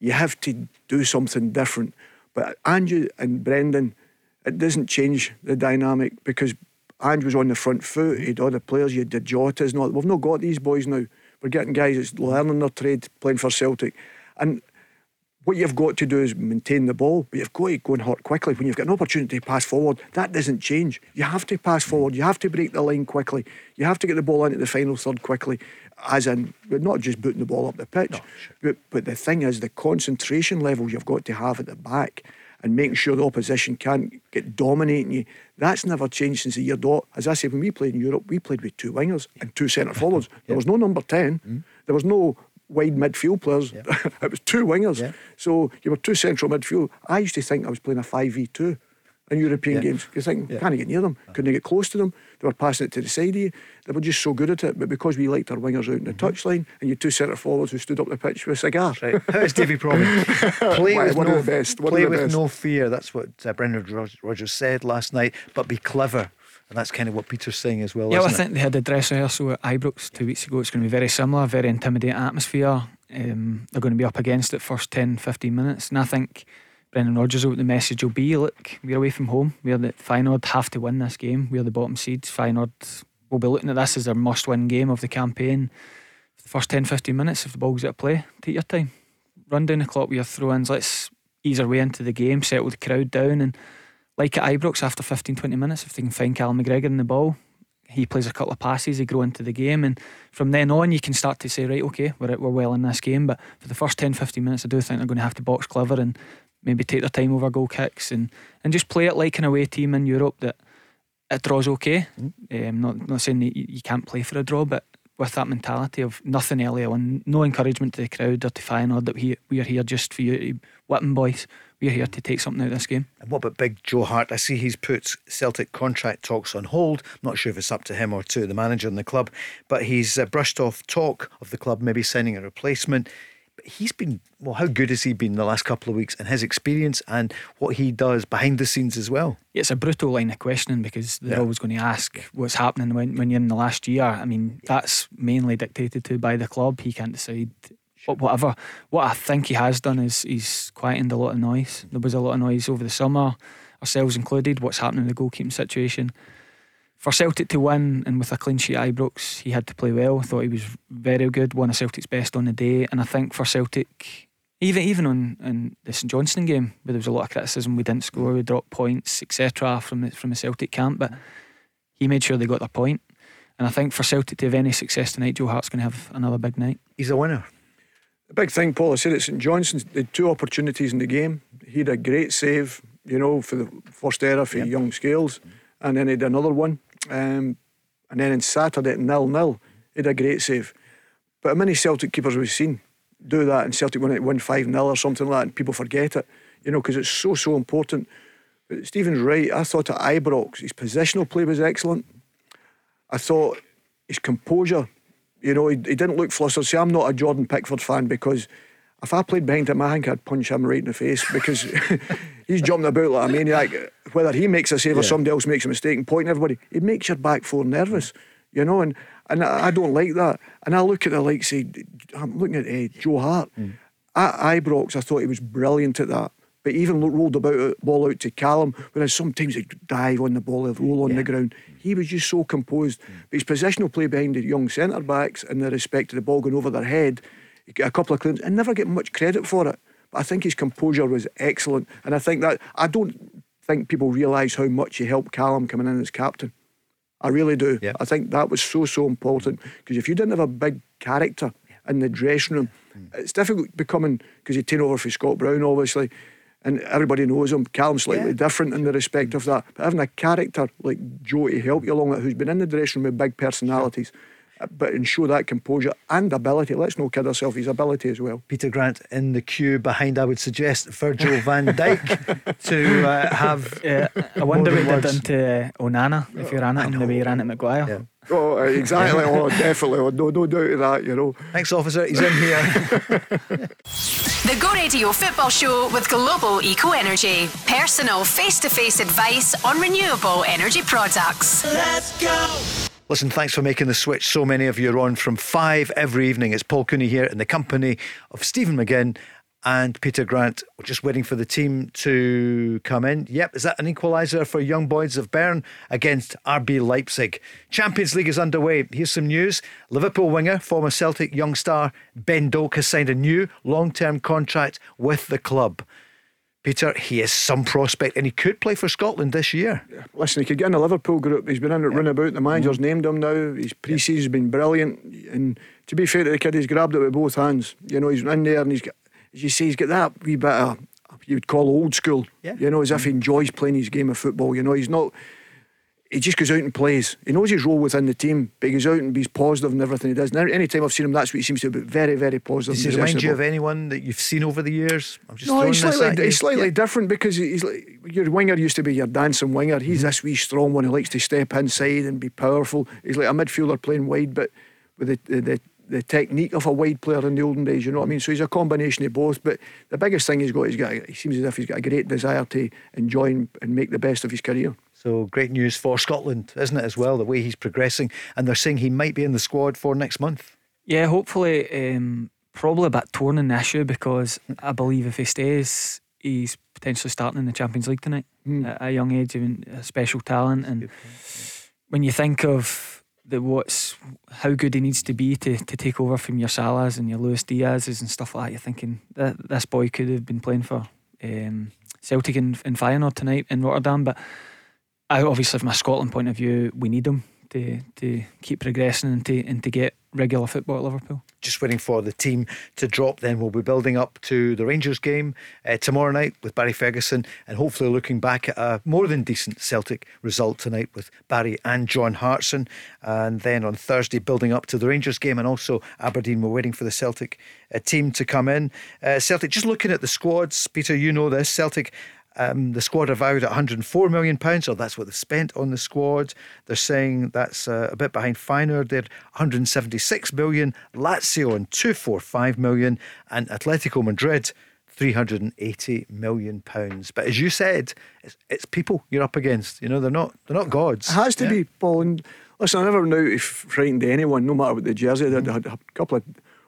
you have to do something different. But Andrew and Brendan, it doesn't change the dynamic because Ange was on the front foot. He'd all the players, you had the Jotas and all. We've not got these boys now. We're getting guys that's learning their trade, playing for Celtic. And what you've got to do is maintain the ball, but you've got to go and hurt quickly. When you've got an opportunity to pass forward, that doesn't change. You have to pass forward. You have to break the line quickly. You have to get the ball into the final third quickly, as in, not just booting the ball up the pitch. No, sure. but, but the thing is, the concentration level you've got to have at the back and making sure the opposition can't get dominating you. That's never changed since the year dot. As I said, when we played in Europe, we played with two wingers and two centre forwards. There was no number 10. Mm. There was no wide midfield players. it was two wingers. So you were two central midfield. I used to think I was playing a 5v2 in European yeah. games. You think, yeah. can't get near them? Couldn't get close to them? They were passing it to the side of you. They were just so good at it. But because we liked our wingers out in the mm-hmm. touchline and you two centre forwards who stood up the pitch with a cigar. Right. How's Davy Provan? play with, one no, of the best. One play the with best. no fear. That's what uh, Brendan Rodgers said last night. But be clever. And that's kind of what Peter's saying as well. Yeah, well, I think they had a dress rehearsal at Ibrox two weeks ago. It's going to be very similar, very intimidating atmosphere. Um, they're going to be up against it first 10, 15 minutes. And I think Brendan Rodgers, what the message will be look, we're away from home. We're the Feyenoord have to win this game. We're the bottom seeds. Feyenoord will be looking at this as their must win game of the campaign. The first 10 15 minutes, if the ball's at play, take your time. Run down the clock with your throw ins. Let's ease our way into the game, settle the crowd down. And like at Ibrox, after 15 20 minutes, if they can find Callum McGregor in the ball, he plays a couple of passes, they grow into the game, and from then on, you can start to say, right, okay, we're, we're well in this game. But for the first 10 15 minutes, I do think they're going to have to box clever and maybe take their time over goal kicks and, and just play it like an away team in Europe that a draw's okay. Mm. Um, not not saying that you, you, can't play for a draw, but with that mentality of nothing early on, no encouragement to the crowd or to Feyenoord that we, we are here just for you, Whitman boys. We're here to take something out of this game. And what about big Joe Hart? I see he's put Celtic contract talks on hold. I'm not sure if it's up to him or to the manager in the club, but he's uh, brushed off talk of the club maybe signing a replacement he's been well. How good has he been the last couple of weeks, and his experience and what he does behind the scenes as well? It's a brutal line of questioning because they're yeah. always going to ask what's happening when, when you're in the last year. I mean, that's mainly dictated to by the club. He can't decide. Whatever, what I think he has done is he's quietened a lot of noise. There was a lot of noise over the summer, ourselves included. What's happening in the goalkeeping situation? For Celtic to win and with a clean sheet Ibrox, he had to play well. I thought he was very good, one of Celtic's best on the day. And I think for Celtic, even even on in the St Johnstone game, where there was a lot of criticism, we didn't score, we dropped points, etc. from the, from the Celtic camp, but he made sure they got their point. And I think for Celtic to have any success tonight, Joe Hart's going to have another big night. He's a winner. The big thing, Paul, I said at St Johnstone's, they had two opportunities in the game. He had a great save, you know, for the first error for yep. young Scales, and then he had another one um, and then on Saturday at nil nil, he had a great save. But how many Celtic keepers we've seen do that and Celtic win it win 5 0 or something like that and people forget it, you know, because it's so, so important. But Stephen's right. I thought at Ibrox, his positional play was excellent. I thought his composure, you know, he, he didn't look flustered. See, I'm not a Jordan Pickford fan because If I played behind him, I think I'd punch him right in the face because he's jumping about like a maniac. Whether he makes a save yeah. or somebody else makes a mistake and pointing everybody, it makes your back four nervous, you know. And and I don't like that. And I look at the like say, I'm looking at uh, Joe Hart. Mm. At Ibrox, I thought he was brilliant at that. But even rolled about the ball out to Callum, whereas sometimes he'd dive on the ball, he'd roll on yeah. the ground. He was just so composed. Mm. But his positional play behind the young centre backs and the respect of the ball going over their head, a couple of clearances and never get much credit for it. But I think his composure was excellent. And I think that, I don't think people realise how much he helped Callum coming in as captain. I really do. I think that was so, so important. Because if you didn't have a big character in the dressing room, mm. it's difficult becoming, because he taken over for Scott Brown, obviously and everybody knows him. Callum's slightly yeah. different in the respect of that. But having a character like Joe to help you along who's been in the dressing room with big personalities, uh, but and show that composure and ability. Let's not kid ourselves, his ability as well. Peter Grant in the queue behind, I would suggest Virgil van Dijk to uh, have. Yeah, I wonder what they did into uh, Onana if you ran it him the way he ran at Maguire. Yeah. Oh, exactly. oh, definitely. Oh, no, no doubt of that, you know. Thanks, officer. He's in here. the Go Radio Football Show with Global Eco Energy. Personal face to face advice on renewable energy products. Let's go. Listen, thanks for making the switch. So many of you are on from five every evening. It's Paul Cooney here in the company of Stephen McGinn and Peter Grant. We're just waiting for the team to come in. Yep, is that an equaliser for Young Boys of Bern against RB Leipzig? Champions League is underway. Here's some news. Liverpool winger, former Celtic young star Ben Doak has signed a new long term contract with the club. Peter, he is some prospect and he could play for Scotland this year. Yeah. Listen, he could get in the Liverpool group. He's been in it, yeah. run about. The manager's mm named him now. His pre season's yeah. been brilliant. And to be fair to the kid, he's grabbed it with both hands. You know, he's in there and he's got as you say, he's got that wee bit of you'd call old school. Yeah. You know, as if he enjoys playing his game of football. You know, he's not. He just goes out and plays. He knows his role within the team, but he goes out and he's positive in everything he does. And any time I've seen him, that's what he seems to be very, very positive. Does he remind you of anyone that you've seen over the years? I'm just no, he's slightly, he's slightly yeah. different because he's like your winger used to be your dancing winger. He's mm-hmm. this wee strong one who likes to step inside and be powerful. He's like a midfielder playing wide, but with the, the, the the technique of a wide player in the olden days. You know what I mean? So he's a combination of both. But the biggest thing he's got, he's got. He seems as if he's got a great desire to enjoy and make the best of his career. So great news for Scotland, isn't it? As well, the way he's progressing, and they're saying he might be in the squad for next month. Yeah, hopefully. Um, probably a bit torn in the issue because I believe if he stays, he's potentially starting in the Champions League tonight mm. at a young age, even a special talent. And when you think of the what's how good he needs to be to, to take over from your Salas and your Luis Diaz's and stuff like that. You're thinking that this boy could have been playing for um, Celtic and, and Feyenoord tonight in Rotterdam, but I obviously, from a Scotland point of view, we need him to to keep progressing and to and to get regular football at Liverpool. Just waiting for the team to drop. Then we'll be building up to the Rangers game uh, tomorrow night with Barry Ferguson, and hopefully looking back at a more than decent Celtic result tonight with Barry and John Hartson. And then on Thursday, building up to the Rangers game, and also Aberdeen. We're waiting for the Celtic uh, team to come in. Uh, Celtic, just looking at the squads, Peter, you know this. Celtic um, the squad are valued at 104 million pounds, or that's what they've spent on the squad. They're saying that's uh, a bit behind Feyenoord. They're 176 million, Lazio on 245 million, and Atletico Madrid 380 million pounds. But as you said, it's, it's, people you're up against. You know, they're not they're not gods. It has to yeah. be, Paul. And listen, I never knew if frightened anyone, no matter what the jersey. Mm. They had a couple of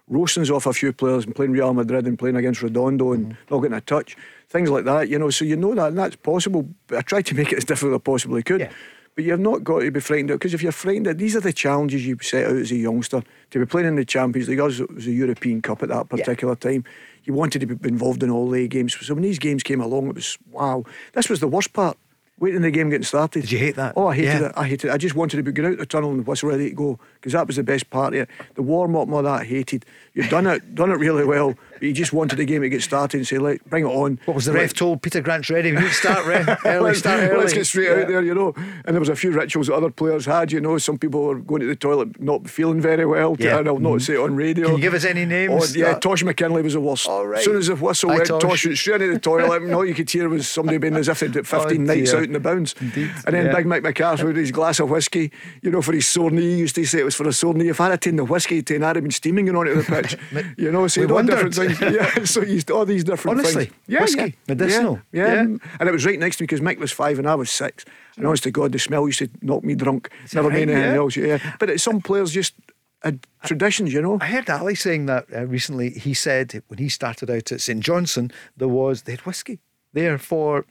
roastings off a few players and playing Real Madrid and playing against Redondo and mm. not getting a touch things like that, you know. So you know that, and that's possible. But I tried to make it as difficult as I possibly could. Yeah. But you've not got to be frightened of because if you're frightened, of these are the challenges you set out as a youngster to be playing in the Champions League. As it was a European Cup at that particular yeah. time. You wanted to be involved in all the games. So when these games came along, it was wow. This was the worst part waiting the game getting started. Did you hate that? Oh, I hated yeah. it. I hated it. I just wanted to be going out the tunnel and whistle ready to go because that was the best part of it. The warm up, all that I hated. You've done it, done it really well. But you just wanted the game to get started and say, like, bring it on. What was the ref told? Peter Grant's ready. We need to start ref. early. let's, start early. Let's get straight yeah. out there, you know. And there was a few rituals that other players had. You know, some people were going to the toilet not feeling very well. Yeah. And I'll not mm. say it on radio. Can you give us any names? Oh, yeah, that... Tosh McKinlay was the worst. All right. As soon as the whistle Hi, went, Tosh. Tosh went straight into the toilet. and all you could hear was somebody being as if they'd 15 oh, nights out in the bounds. Indeed. And then yeah. Big Mick McCarthy with his glass of whiskey, you know, for his sore knee. He used to say it was for a sore knee. If I had taken the whiskey, then I'd have been steaming on it the pitch. you know, so he different things yeah, so used all these different Honestly, things. Yeah, whiskey, yeah, medicinal. Yeah, yeah. Yeah. and it was right next to me because Mick was five and I was six. And honest to God, the smell used to knock me drunk. Never right? mind anything else. Yeah, but it, some players just had traditions, you know. I heard Ali saying that uh, recently. He said when he started out at St Johnstone, there was they had whiskey there for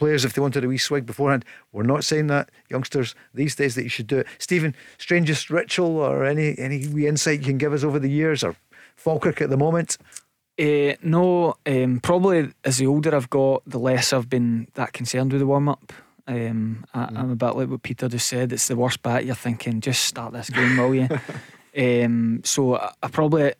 players if they wanted a wee swig beforehand. We're not saying that youngsters these days that you should do it. Stephen, strangest ritual or any any wee insight you can give us over the years or Falkirk at the moment? Uh, no, um, probably as the older I've got, the less I've been that concerned with the warm up. Um, I, I'm a bit like what Peter just said. It's the worst bit. You're thinking, just start this game, will you? um, so I, I probably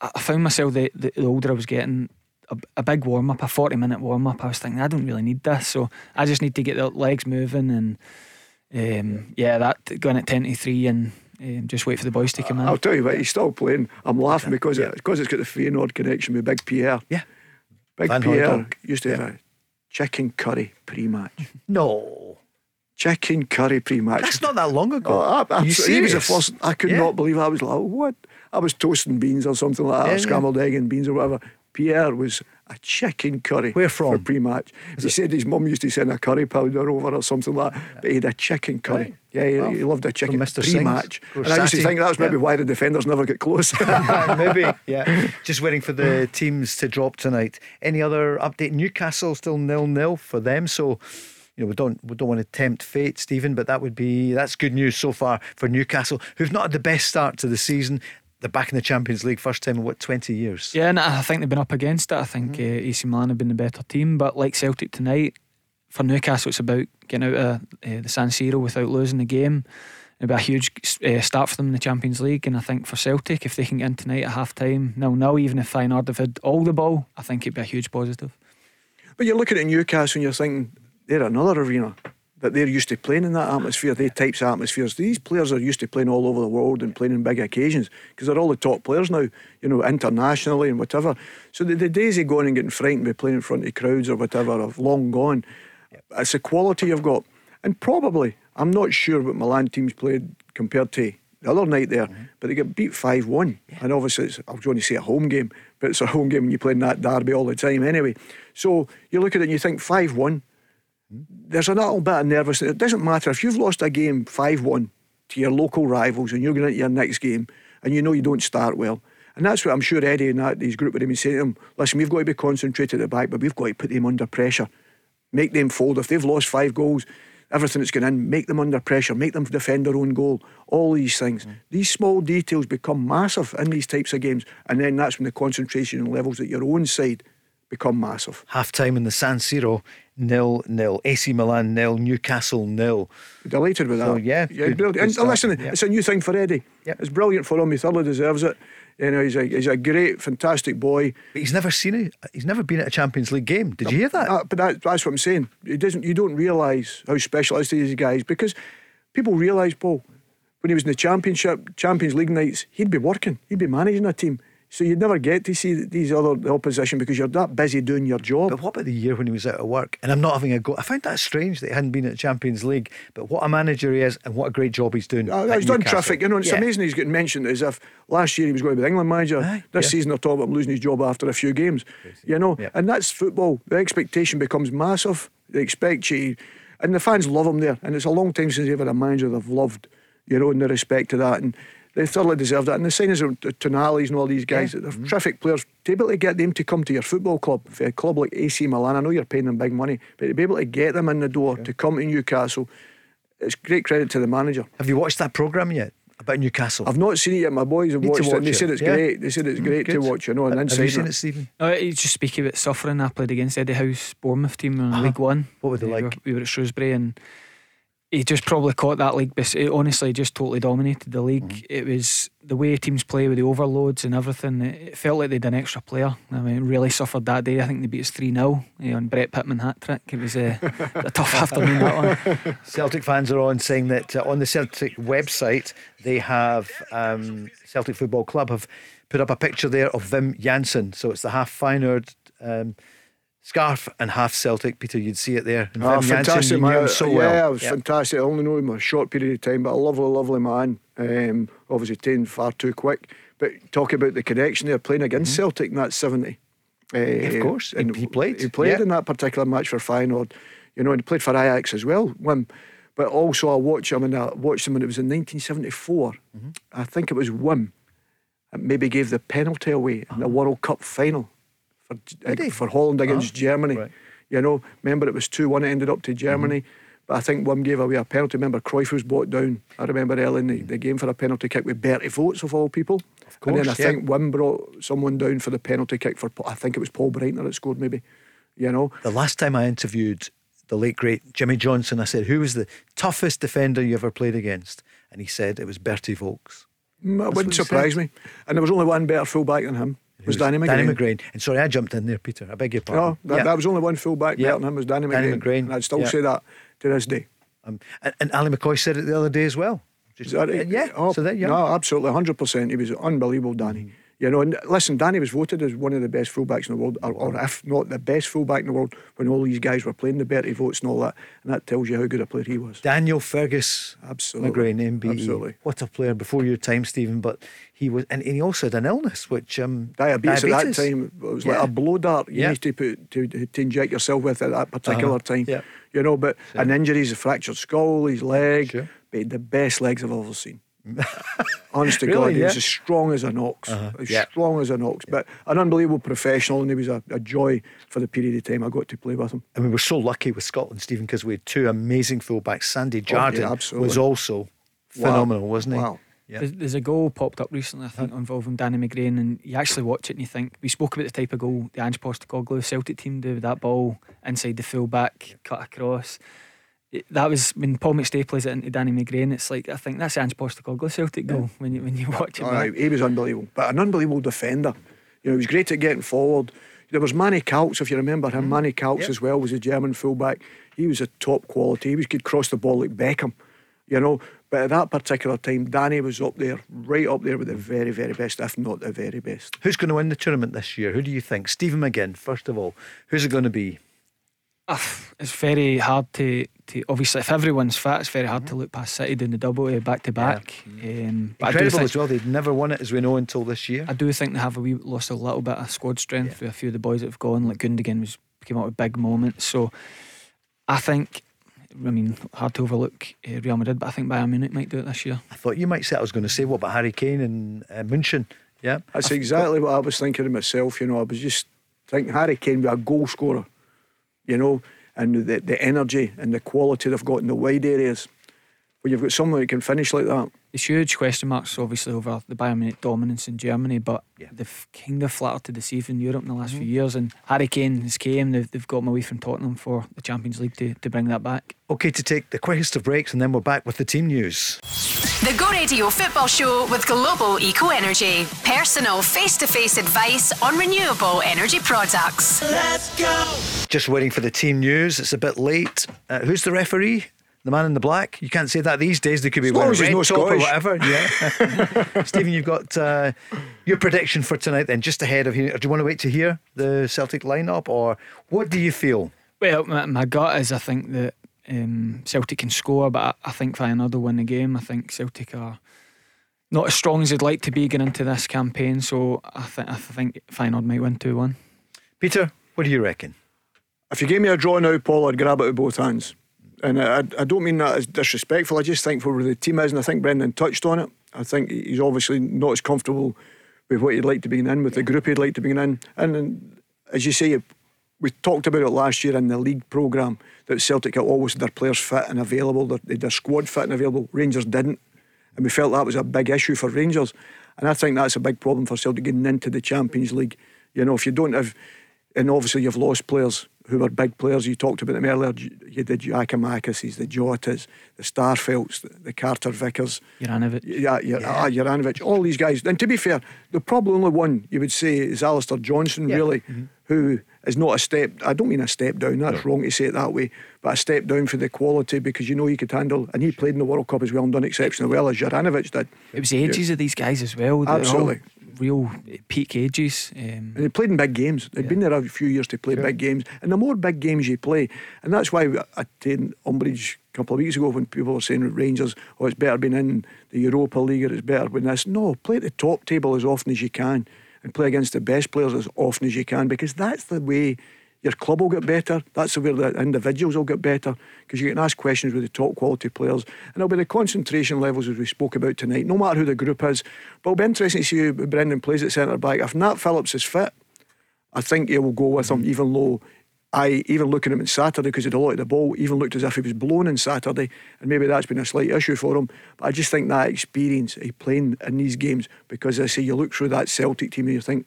I I found myself the, the, the older I was getting, a, a big warm up, a 40 minute warm up. I was thinking, I don't really need this. So I just need to get the legs moving and um, yeah, that going at 10 to 3 and um, just wait for the boys to come in. I'll tell you what, he's still playing. I'm laughing because it, because it's got the Feyenoord connection with Big Pierre. Yeah. Big Van Pierre Hooijdonk. used to have a chicken curry pre-match. No, chicken curry pre-match. that's not that long ago. Oh, I, Are you absolutely. He was the serious? first. I could Yeah. not believe. I was like, what? I was toasting beans or something like that, Yeah, or yeah. scrambled egg and beans or whatever. Pierre was a chicken curry. Where from? For pre-match. he said his mum used to send a curry powder over or something like that, but he had a chicken curry. Right. Yeah, he, Well, he loved a chicken Mr. Pre-match. Or And I used to think that was maybe Yeah. why the defenders never get close. Maybe, yeah. Just waiting for the teams to drop tonight. Any other update? Newcastle still nil nil for them. So, you know, we don't we don't want to tempt fate, Stephen, but that would be that's good news so far for Newcastle, who've not had the best start to the season. They're back in the Champions League, first time in what twenty years. Yeah, and I think they've been up against it. I think uh, AC Milan have been the better team, but like Celtic tonight, for Newcastle, it's about getting out of uh, the San Siro without losing the game. It'll be a huge uh, start for them in the Champions League, and I think for Celtic, if they can get in tonight at half time, now now even if Feyenoord have had all the ball, I think it'd be a huge positive. But you're looking at Newcastle and you're thinking, they're another arena that they're used to playing in that atmosphere, they types of atmospheres. These players are used to playing all over the world and playing in big occasions because they're all the top players now, you know, internationally and whatever. So the, the days of going and getting frightened by playing in front of crowds or whatever have long gone. It's the quality you've got. And probably, I'm not sure what Milan teams played compared to the other night there, mm-hmm. but they get beat 5 1. And obviously, it's, I was going to say a home game, but it's a home game when you play in that derby all the time anyway. So you look at it and you think 5 1 there's a little bit of nervousness. It doesn't matter if you've lost a game 5 1 to your local rivals and you're going into your next game and you know you don't start well. And that's what I'm sure Eddie and that, his group would have been saying to them listen, we've got to be concentrated at the back, but we've got to put them under pressure. Make them fold. If they've lost five goals, everything that's going in, make them under pressure, make them defend their own goal. All these things. Mm. These small details become massive in these types of games. And then that's when the concentration levels at your own side become massive. Half time in the San Siro, nil nil. AC Milan nil, Newcastle nil. Delighted with that. So, yeah, yeah, good- brilliant. good and start. listen, Yeah. it's a new thing for Eddie. Yep. It's brilliant for him. He thoroughly deserves it. You know, he's a he's a great, fantastic boy. But he's never seen it. He's never been at a Champions League game. Did you hear that? Uh, but that, that's what I'm saying. He doesn't. You don't realise how specialised these guys because people realise, Paul, when he was in the Championship, Champions League nights, he'd be working. He'd be managing a team. So you'd never get to see these other the opposition because you're that busy doing your job. But what about the year when he was out of work? And I'm not having a go. I found that strange that he hadn't been at Champions League. But what a manager he is, and what a great job he's doing. Uh, he's done Newcastle. terrific, you know. It's Yeah. amazing he's getting mentioned as if last year he was going to be the England manager. Aye, this yeah. season they're talking about him losing his job after a few games. You know, Yeah. and that's football. The expectation becomes massive. They expect you, and the fans love him there. And it's a long time since they've had a manager they've loved, you know, in the respect to that. And they thoroughly deserve that. And the signings of T- Tonali's and all these guys, they're Mm-hmm. terrific players. To be able to get them to come to your football club, for a club like AC Milan, I know you're paying them big money, but to be able to get them in the door to come to Newcastle, it's great credit to the manager. Have you watched that programme yet about Newcastle? I've not seen it yet. My boys have Need to watched it. and They it, said it's yeah. great. They said it's great to watch. You know, and Have inside you seen it. it, Stephen? Uh, you just speaking about suffering. I played against Eddie Howe's Bournemouth team in League One. Uh-huh. What were they we like? were- We were at Shrewsbury and he just probably caught that league. It honestly just totally dominated the league. Mm-hmm. It was the way teams play with the overloads and everything. It, it felt like they'd an extra player. I mean, really suffered that day. I think they beat us 3 0 on Brett Pitman hat trick. It was uh, a tough afternoon, that one. Celtic fans are on saying that uh, on the Celtic website they have um, Celtic Football Club have put up a picture there of Wim Jansen. So it's the half Feyenoord um, Scarf and half Celtic, Peter. You'd see it there. And oh, fantastic, man. so yeah, well. it was yep. fantastic. I only know him a short period of time, but a lovely, lovely man. Um, obviously, taken far too quick. But talk about the connection there, playing against mm-hmm. Celtic in that 70. Uh, of course, and he played. He played in that particular match for Feyenoord. You know, and he played for Ajax as well. Wim. But also, I watched him, and I watched him when it was in 1974. Mm-hmm. I think it was Wim. maybe gave the penalty away in the uh-huh. World Cup final for uh, for Holland against uh-huh. Germany. Right. You know, remember it was 2 1, it ended up to Germany. Mm-hmm. But I think Wim gave away a penalty. Remember, Cruyff was brought down. I remember early in the, the game for a penalty kick with Berti Vogts, of all people. Of course, and then I yeah. think Wim brought someone down for the penalty kick for, I think it was Paul Breitner that scored, maybe. You know? The last time I interviewed the late great Jimmy Johnstone, I said, Who was the toughest defender you ever played against? And he said it was Berti Vogts. Mm, it wouldn't surprise me. And there was only one better fullback than him was Danny McGrain. Danny McGrain. And sorry, I jumped in there, Peter. I beg your pardon. No, that, that was only one full back yeah. him was Danny McGrain. Danny McGrain. And I'd still yeah. say that to this day. Um, and, and Ali McCoy said it the other day as well. Just, that, yeah. Oh, so that, yeah. No, absolutely, 100%. He was unbelievable, Danny. You know, and listen, Danny was voted as one of the best fullbacks in the world, or, or, if not the best fullback in the world, when all these guys were playing the Berti Vogts and all that. And that tells you how good a player he was. Daniel Fergus, absolutely, McGrain, MBE. Absolutely, what a player before your time, Stephen. But he was, and, he also had an illness, which um, diabetes, diabetes. at that time it was yeah. like a blow dart you yeah. used to put to, to inject yourself with at that particular uh-huh. time. Yeah. You know, but sure. an injury, he's a fractured skull, his leg, sure. but the best legs I've ever seen. Honest to really, God, he was as strong as an ox. Uh-huh. As yeah. strong as an ox. Yeah. But an unbelievable professional, and he was a, a, joy for the period of time I got to play with him. And we were so lucky with Scotland, Stephen, because we had two amazing fullbacks. Sandy Jardine oh, yeah, was also phenomenal, wow. wasn't he? Wow. Yeah. There's, there's, a goal popped up recently, I think, huh? involving Danny McGrain, and you actually watch it and you think we spoke about the type of goal the Ange Postecoglou Celtic team do with that ball inside the fullback, cut across that was when Paul McStay plays it into Danny McGrain. It's like I think that's Ange Postecoglou Celtic goal yeah. when you when you watch it. Oh, he was unbelievable, but an unbelievable defender. You know, he was great at getting forward. There was Manni Kaltz, if you remember him. Mm. Manni Kaltz yep. as well was a German fullback. He was a top quality. He was could cross the ball like Beckham, you know. But at that particular time, Danny was up there, right up there with the very, very best, if not the very best. Who's going to win the tournament this year? Who do you think? Stephen McGinn, first of all. Who's it going to be? Uh, it's very hard to to obviously if everyone's fit, it's very hard mm-hmm. to look past City doing the double uh, back to back. Um, Incredible think, as well. They'd never won it as we know until this year. I do think they have a wee, lost a little bit of squad strength yeah. with a few of the boys that have gone. Like Gundogan was came out with big moments. So I think. I mean, hard to overlook uh, Real Madrid, but I think Bayern Munich might do it this year. I thought you might say I was going to say what about Harry Kane and uh, München. Yeah, that's exactly what I was thinking of myself. You know, I was just thinking Harry Kane be a goal scorer. You know, and the, the energy and the quality they've got in the wide areas. When you've got someone who can finish like that. There's huge question marks, obviously, over the Bayern Munich dominance in Germany, but yeah. they've kind of flattered to deceive in Europe in the last mm-hmm. few years. And Harry Kane has came, they've, they've got him away from Tottenham for the Champions League to, to bring that back. Okay, to take the quickest of breaks, and then we're back with the team news. The Go Radio Football Show with Global Eco Energy. Personal face to face advice on renewable energy products. Let's go! Just waiting for the team news. It's a bit late. Uh, who's the referee? The man in the black. You can't say that these days. They could be wearing red no top or whatever. Yeah. Stephen, you've got uh, your prediction for tonight. Then, just ahead of here. Do you want to wait to hear the Celtic lineup, or what do you feel? Well, my, my gut is I think that um, Celtic can score, but I, I think Feyenoord will win the game. I think Celtic are not as strong as they'd like to be going into this campaign, so I, th- I think Feyenoord might win two one. Peter, what do you reckon? If you gave me a draw now, Paul, I'd grab it with both hands. And I, I don't mean that as disrespectful. I just think for where the team is, and I think Brendan touched on it. I think he's obviously not as comfortable with what he'd like to be in, with the group he'd like to be in. And, and as you say, we talked about it last year in the league programme that Celtic had always had their players fit and available, their, their squad fit and available. Rangers didn't. And we felt that was a big issue for Rangers. And I think that's a big problem for Celtic getting into the Champions League. You know, if you don't have, and obviously you've lost players who were big players. You talked about them earlier. You did Giakoumakis, the Jotas, the Starfelts, the, the Carter Vickers. Juranovic. Yeah, yeah. Ah, Juranovic. All these guys. And to be fair, the probably only one you would say is Alistair Johnston, yeah. really, mm-hmm. who is not a step, I don't mean a step down, that's no. wrong to say it that way, but a step down for the quality because you know he could handle, and he played in the World Cup as well and done exceptionally well as Juranovic did. It was the ages yeah. of these guys as well. Absolutely. Real peak ages. Um, they played in big games. They'd yeah. been there a few years to play sure. big games. And the more big games you play, and that's why I did Umbridge a couple of weeks ago when people were saying Rangers, oh, it's better being in the Europa League or it's better when this. No, play at the top table as often as you can and play against the best players as often as you can because that's the way your club will get better. That's where the individuals will get better because you can ask questions with the top quality players. And it'll be the concentration levels as we spoke about tonight, no matter who the group is. But it'll be interesting to see who Brendan plays at centre back. If Nat Phillips is fit, I think he will go with him, even though I, even looking at him on Saturday, because he had a lot of the ball, even looked as if he was blown on Saturday. And maybe that's been a slight issue for him. But I just think that experience, he playing in these games, because I say you look through that Celtic team and you think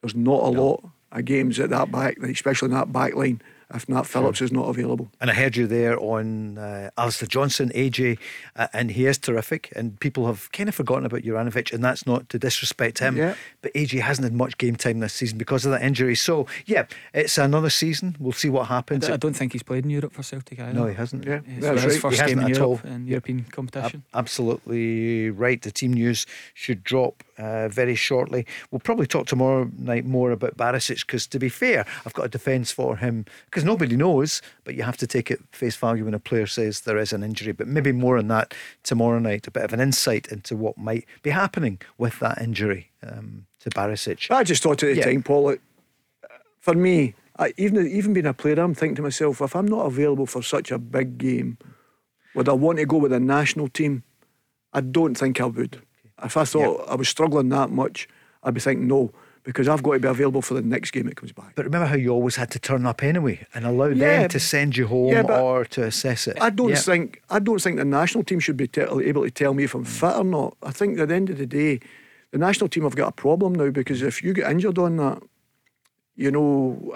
there's not a no. lot of games at that back, especially in that back line if Nat Phillips sure. is not available. And I heard you there on uh, Alistair Johnston, AJ, uh, and he is terrific. And people have kind of forgotten about Juranovic, and that's not to disrespect him. Yeah. But AJ hasn't had much game time this season because of that injury. So, yeah, it's another season. We'll see what happens. I don't think he's played in Europe for Celtic either. No, he hasn't. Yeah, yeah that's his right. first game in Europe in European competition. absolutely right. The team news should drop uh, very shortly. We'll probably talk tomorrow night more about Barisic because, to be fair, I've got a defence for him because nobody knows, but you have to take it face value when a player says there is an injury. But maybe more on that tomorrow night, a bit of an insight into what might be happening with that injury um, to Barisic. I just thought at the yeah. time, Paul, for me, I, even even being a player, I'm thinking to myself, if I'm not available for such a big game, would I want to go with a national team? I don't think I would. If I thought yep. I was struggling that much, I'd be thinking no, because I've got to be available for the next game it comes back. But remember how you always had to turn up anyway and allow yeah, them to send you home yeah, or to assess it. I don't yep. think I don't think the national team should be te- able to tell me if I'm mm. fit or not. I think at the end of the day, the national team have got a problem now because if you get injured on that, you know,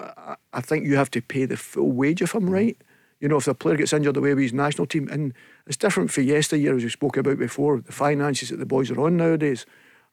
I think you have to pay the full wage if I'm mm. right. You know, if the player gets injured away with his national team, and it's different for yesteryear, as we spoke about before, the finances that the boys are on nowadays.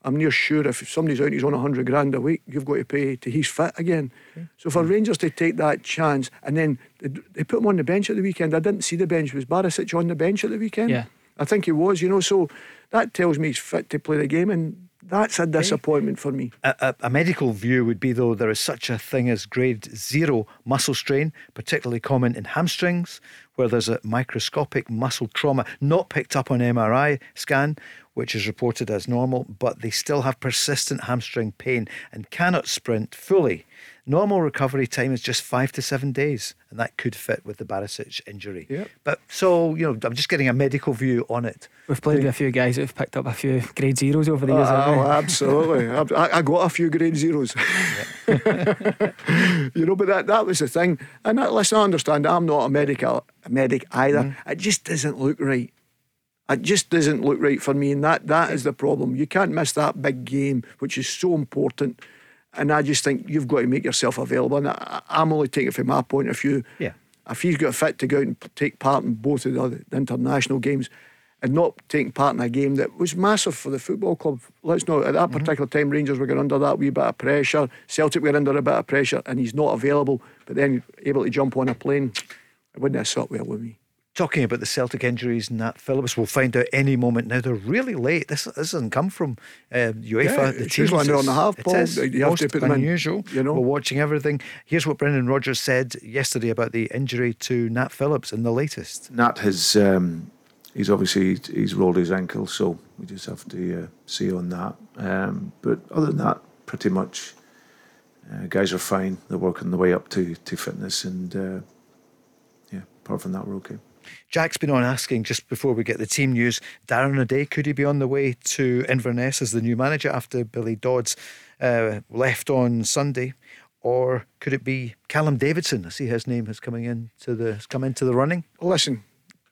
I'm near sure if somebody's out, he's on 100 grand a week, you've got to pay to he's fit again. Okay. So for Rangers to take that chance, and then they, they, put him on the bench at the weekend. I didn't see the bench. Was Barisic on the bench at the weekend? Yeah. I think he was, you know, so that tells me he's fit to play the game. And that's a disappointment for me. A, a, a, medical view would be, though, there is such a thing as grade zero muscle strain, particularly common in hamstrings, where there's a microscopic muscle trauma not picked up on MRI scan, which is reported as normal, but they still have persistent hamstring pain and cannot sprint fully. Normal recovery time is just five to seven days, and that could fit with the Barisic injury. Yep. But so, you know, I'm just getting a medical view on it. We've played with a few guys that have picked up a few grade zeros over the years. Oh, absolutely. I, I, got a few grade zeros. you know, but that, that was the thing. And that, listen, I understand, I'm not a medical a medic either. Mm. It just doesn't look right. It just doesn't look right for me, and that that is the problem. You can't miss that big game, which is so important. And I just think you've got to make yourself available. And I, am only taking it from my point of view. Yeah. If he's got fit to go out and take part in both of the, the international games and not taking part in a game that was massive for the football club. Let's know at that mm-hmm. particular time, Rangers were going under that wee bit of pressure. Celtic were under a bit of pressure, and he's not available, but then able to jump on a plane. It wouldn't have sat well with me. Talking about the Celtic injuries and that, Phillips, we'll find out any moment now. They're really late. This this hasn't come from uh, UEFA. Yeah, the teams usually an on the half, Paul. It is you have to put them unusual. In, you know? We're watching everything. Here's what Brendan Rodgers said yesterday about the injury to Nat Phillips in the latest. Nat has um, he's obviously he's rolled his ankle, so we just have to uh, see on that. Um, but other than that, pretty much, uh, guys are fine. They're working their way up to to fitness, and uh, yeah, apart from that, we're okay. Jack's been on asking just before we get the team news. Darren O'Dea, could he be on the way to Inverness as the new manager after Billy Dodds uh, left on Sunday? Or could it be Callum Davidson? I see his name has coming in to the has come into the running. listen,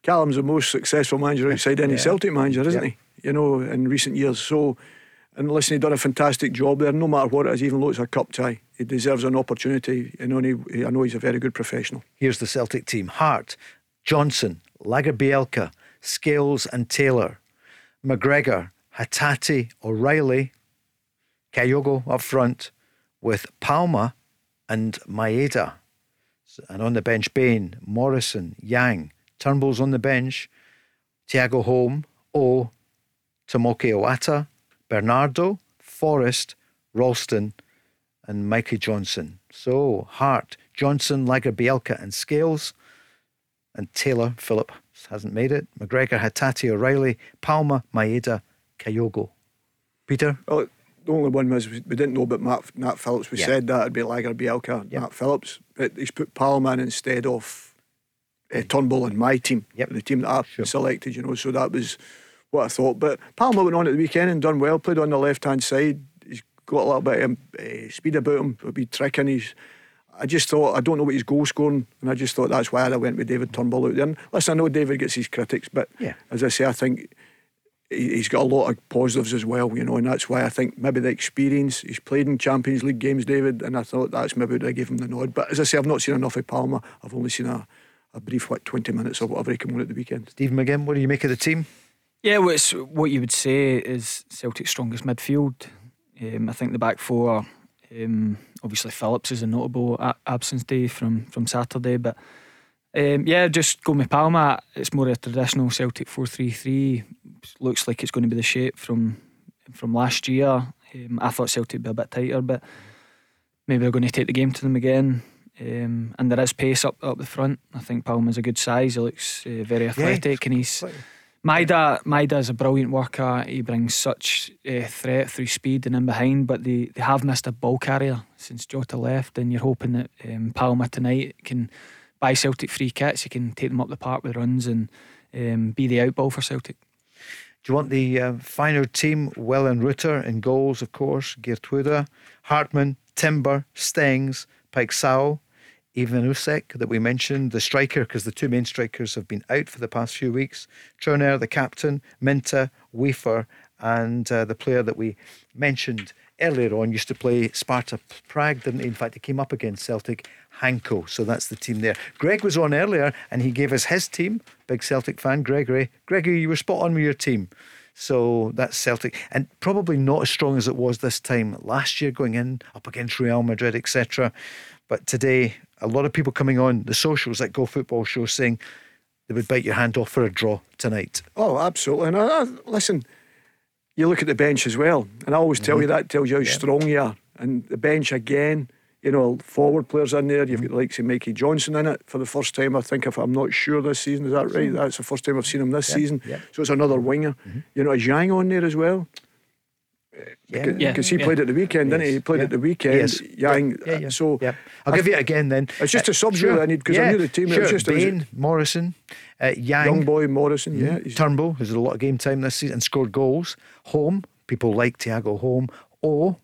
Callum's the most successful manager outside any yeah. Celtic manager, isn't he? You know, in recent years. So, and listen, he done a fantastic job there. No matter what it is, even though it's a cup tie, he deserves an opportunity. You know, he, I know he's a very good professional. Here's the Celtic team: Hart, Johnston, Lagerbielke, Scales and Taylor, McGregor, Hatate, O'Riley, Kyogo up front with Palma and Maeda. And on the bench, Bain, Morrison, Yang, Turnbull's on the bench, Thiago Holm, O, Tomoki Iwata, Bernardo, Forrest, Ralston, and Mikey Johnston. So Hart, Johnston, Lagerbielke, and Scales, and Taylor Philip hasn't made it. McGregor, Hatate, O'Riley, Palma, Maeda, Kyogo. Peter? Oh, the only one was we didn't know about Matt, Nat Phillips. We yeah. said that it'd be Lagerbielke, yeah. Nat Phillips, but he's put Palma instead of uh, Turnbull in my team, yep. the team that I sure. selected, you know. So that was what I thought. But Palma went on at the weekend and done well, played on the left hand side. He's got a little bit of uh, speed about him, a wee trick in his. I just thought, I don't know what his goal scoring, and I just thought that's why I went with David Turnbull out there. And listen, I know David gets his critics, but yeah. as I say, I think he's got a lot of positives as well, you know, and that's why I think maybe the experience. He's played in Champions League games, David, and I thought that's maybe what I gave him the nod. But as I say, I've not seen enough of Palma. I've only seen a, a brief, what, 20 minutes or whatever he came on at the weekend. Stephen McGinn, what do you make of the team? Yeah, well, what you would say is Celtic's strongest midfield. Um, I think the back four, um, obviously Phillips is a notable a- absence day from, from Saturday, but um, yeah, just go with Palma. It's more a traditional Celtic 4 3 3. Looks like it's going to be the shape from from last year. Um, I thought Celtic would be a bit tighter, but maybe they're going to take the game to them again. Um, and there is pace up up the front. I think Palma's a good size. He looks uh, very athletic, yeah, and he's Maeda is a brilliant worker. He brings such uh, threat through speed and in behind, but they, they have missed a ball carrier since Jota left, and you're hoping that um, Palma tonight can buy Celtic free kits. He can take them up the park with runs and um, be the outball for Celtic. Do you want the uh, team? Wellenreuther in goals, of course. Geertruida, Hartman, Timber, Stengs, Paixão, Ivanušec that we mentioned, the striker, because the two main strikers have been out for the past few weeks. Trauner, the captain, Minteh, Wieffer, and uh, the player that we mentioned earlier on used to play Sparta Prague, didn't he? In fact, he came up against Celtic, Hancko. So that's the team there. Greg was on earlier and he gave us his team. Big Celtic fan, Gregory. Gregory, you were spot on with your team. So that's Celtic, and probably not as strong as it was this time last year, going in up against Real Madrid, etc. But today, a lot of people coming on the socials that Go Football Show saying they would bite your hand off for a draw tonight. Oh, absolutely. And I, I, listen, you look at the bench as well, and I always tell mm-hmm. you that tells you how yeah. strong you are. And the bench again, you know, forward players in there. You've got the likes of Mikey Johnston in it for the first time. I think if I'm not sure this season, is that right? Mm-hmm. That's the first time I've seen him this yeah. season. Yeah. So it's another winger. Mm-hmm. You know, a Zhang on there as well? Yeah, because yeah, he played at the weekend, yes. didn't he? He played at the weekend. Yes. Yang. Yeah, yeah, So yeah. I'll give you it again then. It's just a sub sure. I need because I knew the team. Sure. It was just Bain, was Morrison, uh, Yang, young boy Morrison. Yeah, Turnbull, who's had a lot of game time this season and scored goals. Home people like Thiago Holm. O,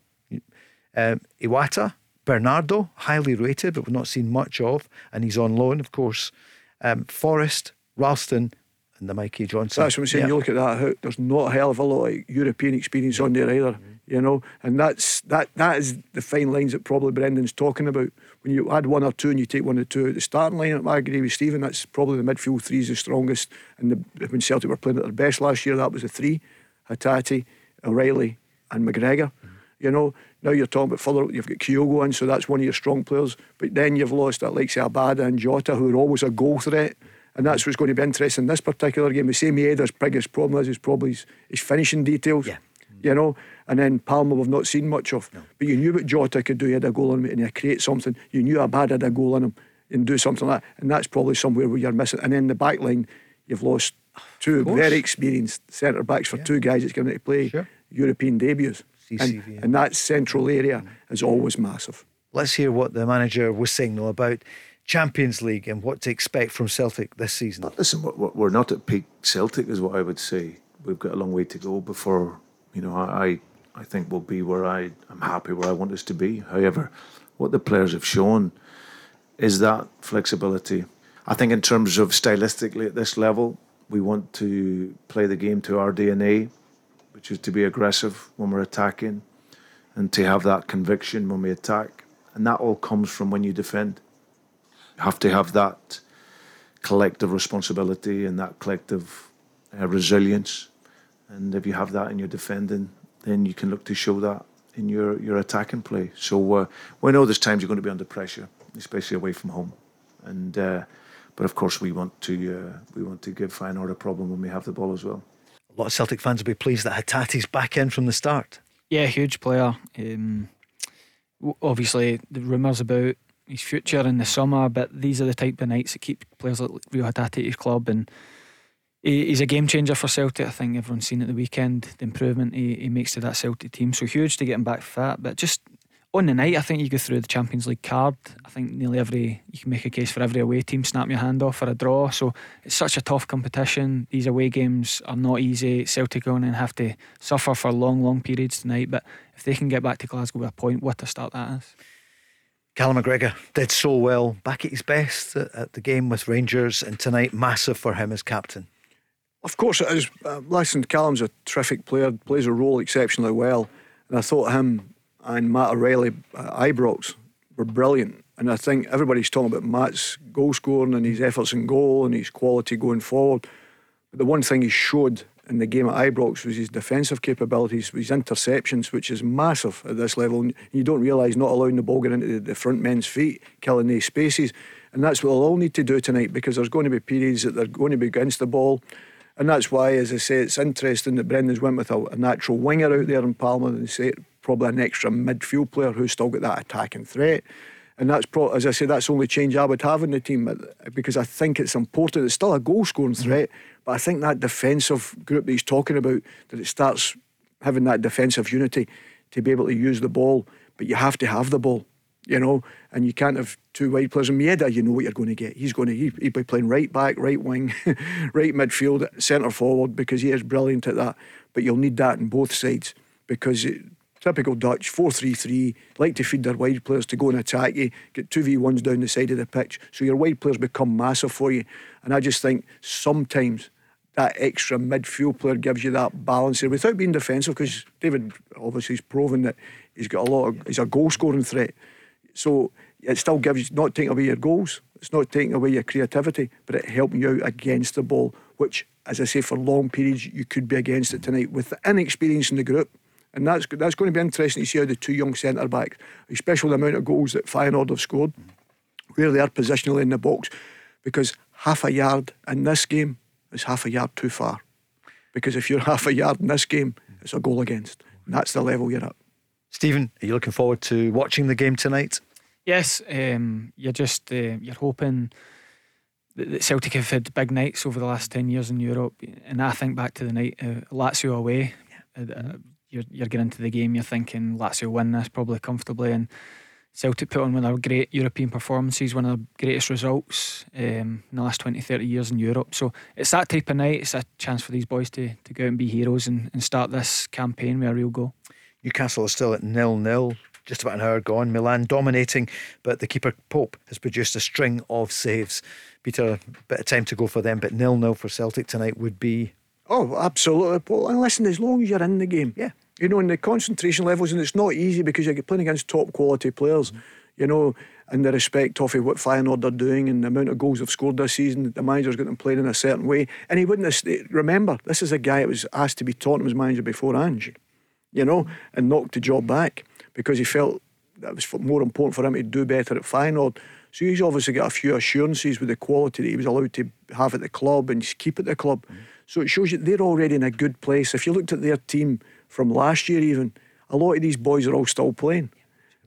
um, Iwata, Bernardo, highly rated, but we've not seen much of, and he's on loan, of course. Um, Forrest, Ralston, and the Mikey Johnston. That's what I'm saying. Yeah. You look at that. There's not a hell of a lot of European experience on there either. Mm-hmm. You know, and that's that. That is the fine lines that probably Brendan's talking about. When you add one or two and you take one or two at the starting line, I agree with Stephen. That's probably the midfield three is the strongest. And the, when Celtic were playing at their best last year, that was the three: Hatate, O'Riley, and McGregor. Mm-hmm. You know, now you're talking about further. You've got Kyogo in, so that's one of your strong players. But then you've lost that like say Abada and Jota, who are always a goal threat. And that's what's going to be interesting in this particular game. The same Eder's biggest problem is his probably his, his finishing details. Yeah. You know, and then Palma we've not seen much of. No. But you knew what Jota could do. He had a goal in him and he create something. You knew Abad had a goal in him and do something like that. And that's probably somewhere where you're missing. And then the back line, you've lost two very experienced centre backs for yeah. two guys that's going to play sure. European debuts. and, and that central area is always massive. Let's hear what the manager was saying though about Champions League and what to expect from Celtic this season? Listen, we're not at peak Celtic, is what I would say. We've got a long way to go before, you know, I, I think we'll be where I, I'm happy where I want us to be. However, what the players have shown is that flexibility. I think in terms of stylistically at this level, we want to play the game to our DNA, which is to be aggressive when we're attacking and to have that conviction when we attack. And that all comes from when you defend have to have that collective responsibility and that collective uh, resilience. And if you have that in your defending, then you can look to show that in your, your attacking play. So uh, we know there's times you're going to be under pressure, especially away from home. And uh, but of course we want to uh, we want to give Feyenoord a problem when we have the ball as well. A lot of Celtic fans will be pleased that Hatate's back in from the start. Yeah, huge player. Um, obviously, the rumours about his future in the summer, but these are the type of nights that keep players like Reo Hatate at his club and he's a game changer for Celtic. I think everyone's seen at the weekend the improvement he, he makes to that Celtic team. So huge to get him back fit. But just on the night, I think you go through the Champions League card. I think nearly every you can make a case for every away team snap your hand off for a draw. So it's such a tough competition. These away games are not easy. Celtic going and have to suffer for long, long periods tonight. But if they can get back to Glasgow with a point, what a start that is. Callum McGregor did so well, back at his best at the game with Rangers, and tonight massive for him as captain. Of course it is. Uh, listen, Callum's a terrific player, plays a role exceptionally well, and I thought him and Matt O'Riley, uh, Ibrox were brilliant. And I think everybody's talking about Matt's goal scoring and his efforts in goal and his quality going forward. But the one thing he showed in the game at Ibrox was his defensive capabilities, his interceptions, which is massive at this level. And you don't realise not allowing the ball get into the front men's feet, killing these spaces. And that's what they'll all need to do tonight because there's going to be periods that they're going to be against the ball. And that's why, as I say, it's interesting that Brendan's went with a, a natural winger out there in Palma and say probably an extra midfield player who's still got that attacking threat. And that's, as I say, that's the only change I would have in the team because I think it's important. It's still a goal scoring threat, mm-hmm. but I think that defensive group that he's talking about, that it starts having that defensive unity to be able to use the ball, but you have to have the ball you know, and you can't have two wide players. And Maeda, you know what you're going to get. He's going to he, he'll be playing right back, right wing, right midfield, centre forward because he is brilliant at that. But you'll need that on both sides because it, typical Dutch 4-3-3 like to feed their wide players to go and attack you, get two v ones down the side of the pitch, so your wide players become massive for you. And I just think sometimes that extra midfield player gives you that balance there without being defensive because David obviously has proven that he's got a lot of he's a goal scoring threat. So it still gives you, not taking away your goals, it's not taking away your creativity, but it helping you out against the ball, which, as I say, for long periods you could be against it tonight with the inexperience in the group. And that's that's going to be interesting to see how the two young centre backs, especially the amount of goals that Feyenoord have scored, where they are positionally in the box, because half a yard in this game is half a yard too far. Because if you're half a yard in this game, it's a goal against. And that's the level you're at. Stephen, are you looking forward to watching the game tonight? Yes, um, you're just uh, you're hoping that Celtic have had big nights over the last ten years in Europe, and I think back to the night uh, Lazio away. Yeah. Uh, you're you're getting into the game, you're thinking Lazio win this probably comfortably, and Celtic put on one of their great European performances, one of the greatest results um, in the last 20, 30 years in Europe. So it's that type of night. It's a chance for these boys to, to go out and be heroes and, and start this campaign with a real goal. Newcastle is still at nil nil just about an hour gone. Milan dominating, but the keeper Pope has produced a string of saves. Peter, a bit of time to go for them, but nil nil for Celtic tonight would be. Oh, absolutely. Well, and listen, as long as you're in the game, yeah, you know, in the concentration levels, and it's not easy because you're playing against top quality players. Mm-hmm. You know, in the respect of what Feyenoord are doing and the amount of goals they've scored this season, the manager's got them playing in a certain way. And he wouldn't have, remember, this is a guy that was asked to be Tottenham's manager before Ange, you know, and knocked the job back because he felt that was more important for him to do better at Feyenoord. So he's obviously got a few assurances with the quality that he was allowed to have at the club and keep at the club. Mm-hmm. So it shows you they're already in a good place. If you looked at their team from last year, even a lot of these boys are all still playing.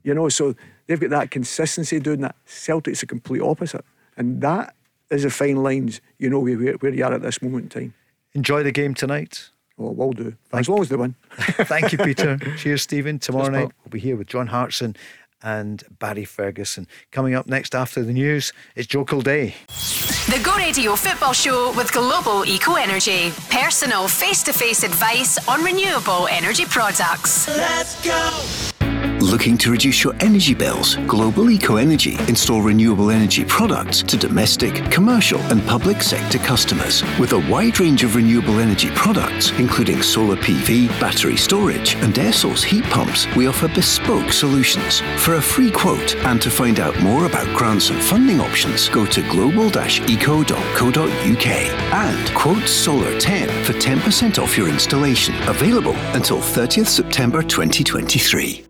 You know, so they've got that consistency doing that. Celtic's the complete opposite, and that is the fine lines. You know where, where you are at this moment in time. Enjoy the game tonight. Oh, will do. Thank as long as they win. Thank you, Peter. Cheers, Stephen. Tomorrow Cheers, night we'll be here with John Hartson and Barry Ferguson. Coming up next after the news is Joe Day. The Go Radio Football Show with Global Eco Energy. Personal face to face advice on renewable energy products. Let's go. Looking to reduce your energy bills? Global Eco Energy install renewable energy products to domestic, commercial, and public sector customers. With a wide range of renewable energy products, including solar PV, battery storage, and air source heat pumps, we offer bespoke solutions. For a free quote and to find out more about grants and funding options, go to global-eco.co.uk and quote Solar 10 for 10% off your installation. Available until 30th September 2023.